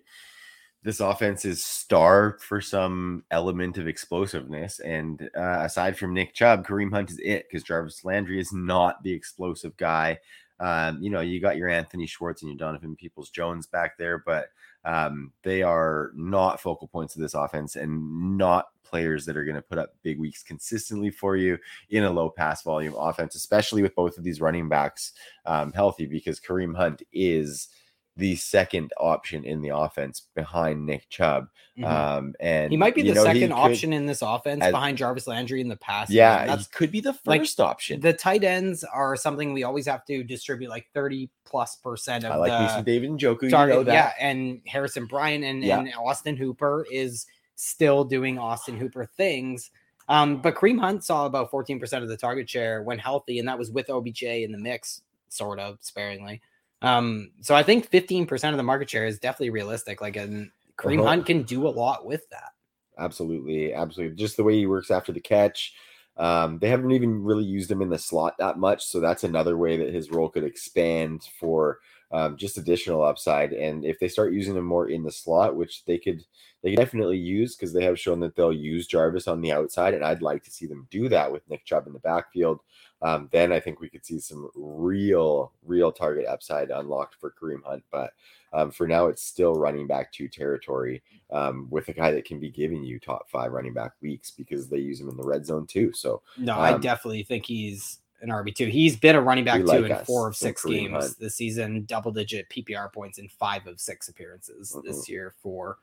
this offense is starved for some element of explosiveness. And uh, aside from Nick Chubb, Kareem Hunt is it because Jarvis Landry is not the explosive guy. Um, you know, you got your Anthony Schwartz and your Donovan Peoples Jones back there, but um, they are not focal points of this offense and not players that are going to put up big weeks consistently for you in a low pass volume offense, especially with both of these running backs um, healthy, because Kareem Hunt is the second option in the offense behind Nick Chubb. Um, and Mm-hmm. he might be the know, second could- option in this offense as- behind Jarvis Landry in the past. Yeah, he that's could be the like, first option. the tight ends are something we always have to distribute like 30 plus percent of I like the David Njoku. You know that. Yeah, and Harrison Bryant and, Yeah. and Austin Hooper is still doing Austin Hooper things. Um, but Kareem Hunt saw about 14% of the target share when healthy, and that was with OBJ in the mix, sort of sparingly. Um, so I think 15% of the market share is definitely realistic. Like, and Kareem Uh-huh. Hunt can do a lot with that. Absolutely, absolutely. Just the way he works after the catch. Um, they haven't even really used him in the slot that much, so that's another way that his role could expand for um, just additional upside. And if they start using him more in the slot, which they could, they could definitely use because they have shown that they'll use Jarvis on the outside, and I'd like to see them do that with Nick Chubb in the backfield. Um, then I think we could see some real, real target upside unlocked for Kareem Hunt. But um, for now, it's still running back to territory um, with a guy that can be giving you top five running back weeks because they use him in the red zone too. So No, I Um, definitely think he's an RB two. He's been a running back two like in four of six games Hunt. this season, double digit PPR points in five of six appearances Mm-hmm. this year for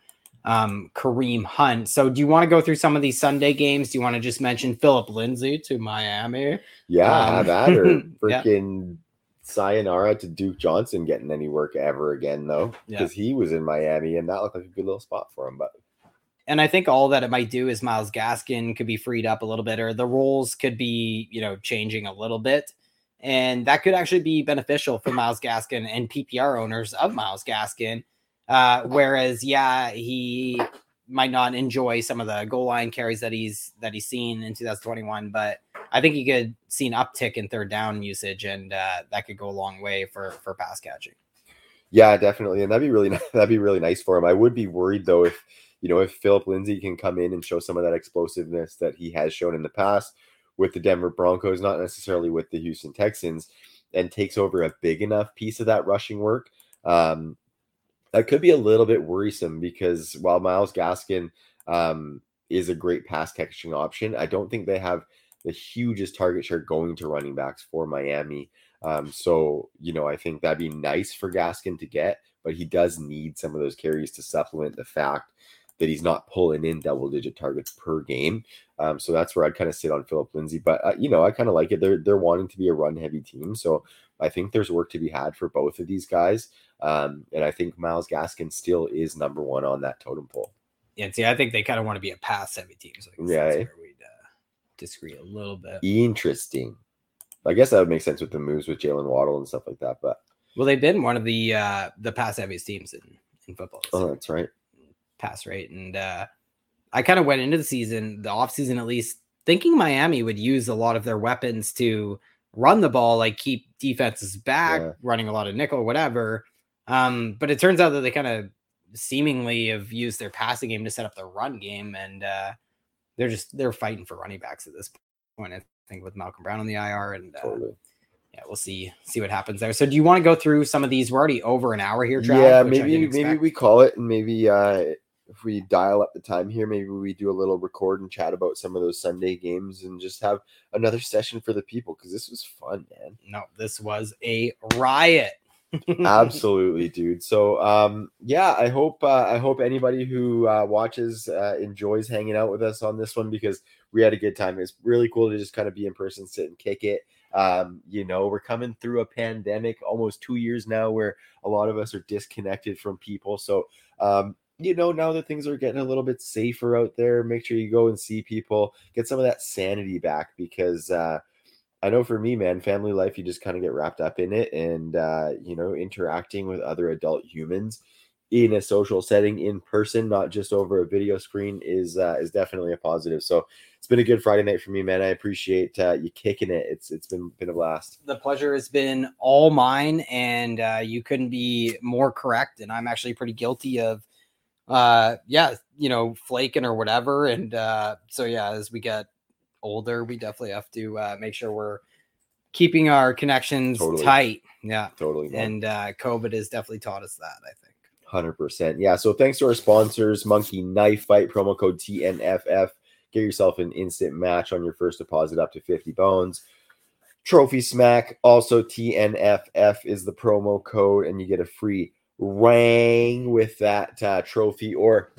um, Kareem Hunt. So, do you want to go through some of these Sunday games? Do you want to just mention Phillip Lindsay to Miami? yeah, Um, that or yeah. freaking sayonara to Duke Johnson getting any work ever again though, Yeah. because he was in Miami and that looked like a good little spot for him. But And I think all that it might do is Myles Gaskin could be freed up a little bit, or the roles could be, you know, changing a little bit. And that could actually be beneficial for Myles Gaskin and PPR owners of Myles Gaskin. Uh, whereas, yeah, he might not enjoy some of the goal line carries that he's that he's seen in 2021, but I think he could see an uptick in third down usage, and uh, that could go a long way for for pass catching. Yeah, definitely, and that'd be really that'd be really nice for him. I would be worried though if you know if Phillip Lindsay can come in and show some of that explosiveness that he has shown in the past with the Denver Broncos, not necessarily with the Houston Texans, and takes over a big enough piece of that rushing work. Um, that could be a little bit worrisome because while Myles Gaskin um, is a great pass catching option, I don't think they have the hugest target share going to running backs for Miami. Um, so, you know, I think that'd be nice for Gaskin to get, but he does need some of those carries to supplement the fact that he's not pulling in double digit targets per game. Um, so that's where I'd kind of sit on Phillip Lindsay. But uh, you know, I kind of like it. They're they're wanting to be a run heavy team, so I think there's work to be had for both of these guys. Um, and I think Myles Gaskin still is number one on that totem pole. Yeah, see, I think they kind of want to be a pass heavy team. So yeah, that's where we'd uh, disagree a little bit. Interesting. I guess that would make sense with the moves with Jaylen Waddle and stuff like that. But well, they've been one of the uh, the pass heaviest teams in in football. So. Oh, that's right. Pass rate, and uh, I kind of went into the season, the off season at least, thinking Miami would use a lot of their weapons to run the ball, like keep defenses back, yeah. running a lot of nickel, whatever. Um, but it turns out that they kind of seemingly have used their passing game to set up the run game, and uh, they're just they're fighting for running backs at this point. I think with Malcolm Brown on the IR, and uh, totally. yeah, we'll see see what happens there. So, do you want to go through some of these? We're already over an hour here, Trav, Yeah, maybe maybe we call it, and maybe uh, if we dial up the time here, maybe we do a little record and chat about some of those Sunday games and just have another session for the people because this was fun, man. No, this was a riot. Absolutely, dude. So, um, yeah, I hope uh, I hope anybody who uh, watches uh, enjoys hanging out with us on this one because we had a good time. It's really cool to just kind of be in person, sit and kick it. Um, you know, we're coming through a pandemic almost two years now where a lot of us are disconnected from people. So, um, you know, now that things are getting a little bit safer out there, make sure you go and see people, get some of that sanity back because uh, I know for me, man, family life, you just kind of get wrapped up in it and, uh, you know, interacting with other adult humans in a social setting in person, not just over a video screen, is uh, is definitely a positive. So it's been a good Friday night for me, man. I appreciate uh, you kicking it. It's it's been been a blast. The pleasure has been all mine, and uh, you couldn't be more correct. And I'm actually pretty guilty of uh yeah you know flaking or whatever and uh so yeah as we get older we definitely have to uh make sure we're keeping our connections totally. tight yeah totally man. and uh covid has definitely taught us that i think 100% yeah so thanks to our sponsors monkey knife fight promo code tnff get yourself an instant match on your first deposit up to 50 bones trophy smack also tnff is the promo code and you get a free rang with that uh, trophy or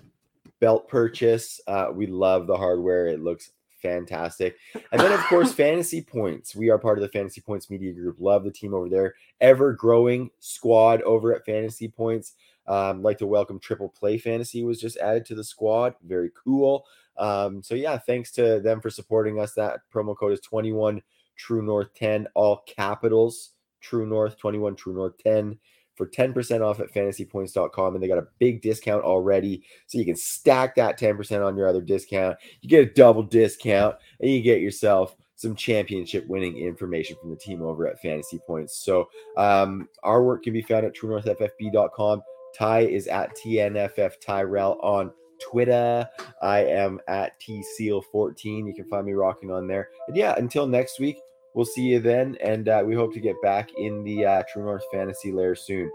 belt purchase. Uh, we love the hardware. It looks fantastic. And then, of course, Fantasy Points. We are part of the Fantasy Points Media Group. Love the team over there. Ever growing squad over at Fantasy Points. Um, like to welcome Triple Play Fantasy was just added to the squad. Very cool. Um, so yeah, thanks to them for supporting us. That promo code is 21 True North 10, all capitals. True North 21 True North 10 for 10% off at fantasypoints.com. And they got a big discount already. So you can stack that 10% on your other discount. You get a double discount and you get yourself some championship winning information from the team over at Fantasy Points. So um, our work can be found at truenorthffb.com. Ty is at TNFF Tyrell on Twitter. I am at TSEAL14. You can find me rocking on there. And yeah, until next week, We'll see you then, and uh, we hope to get back in the uh, True North Fantasy Lair soon.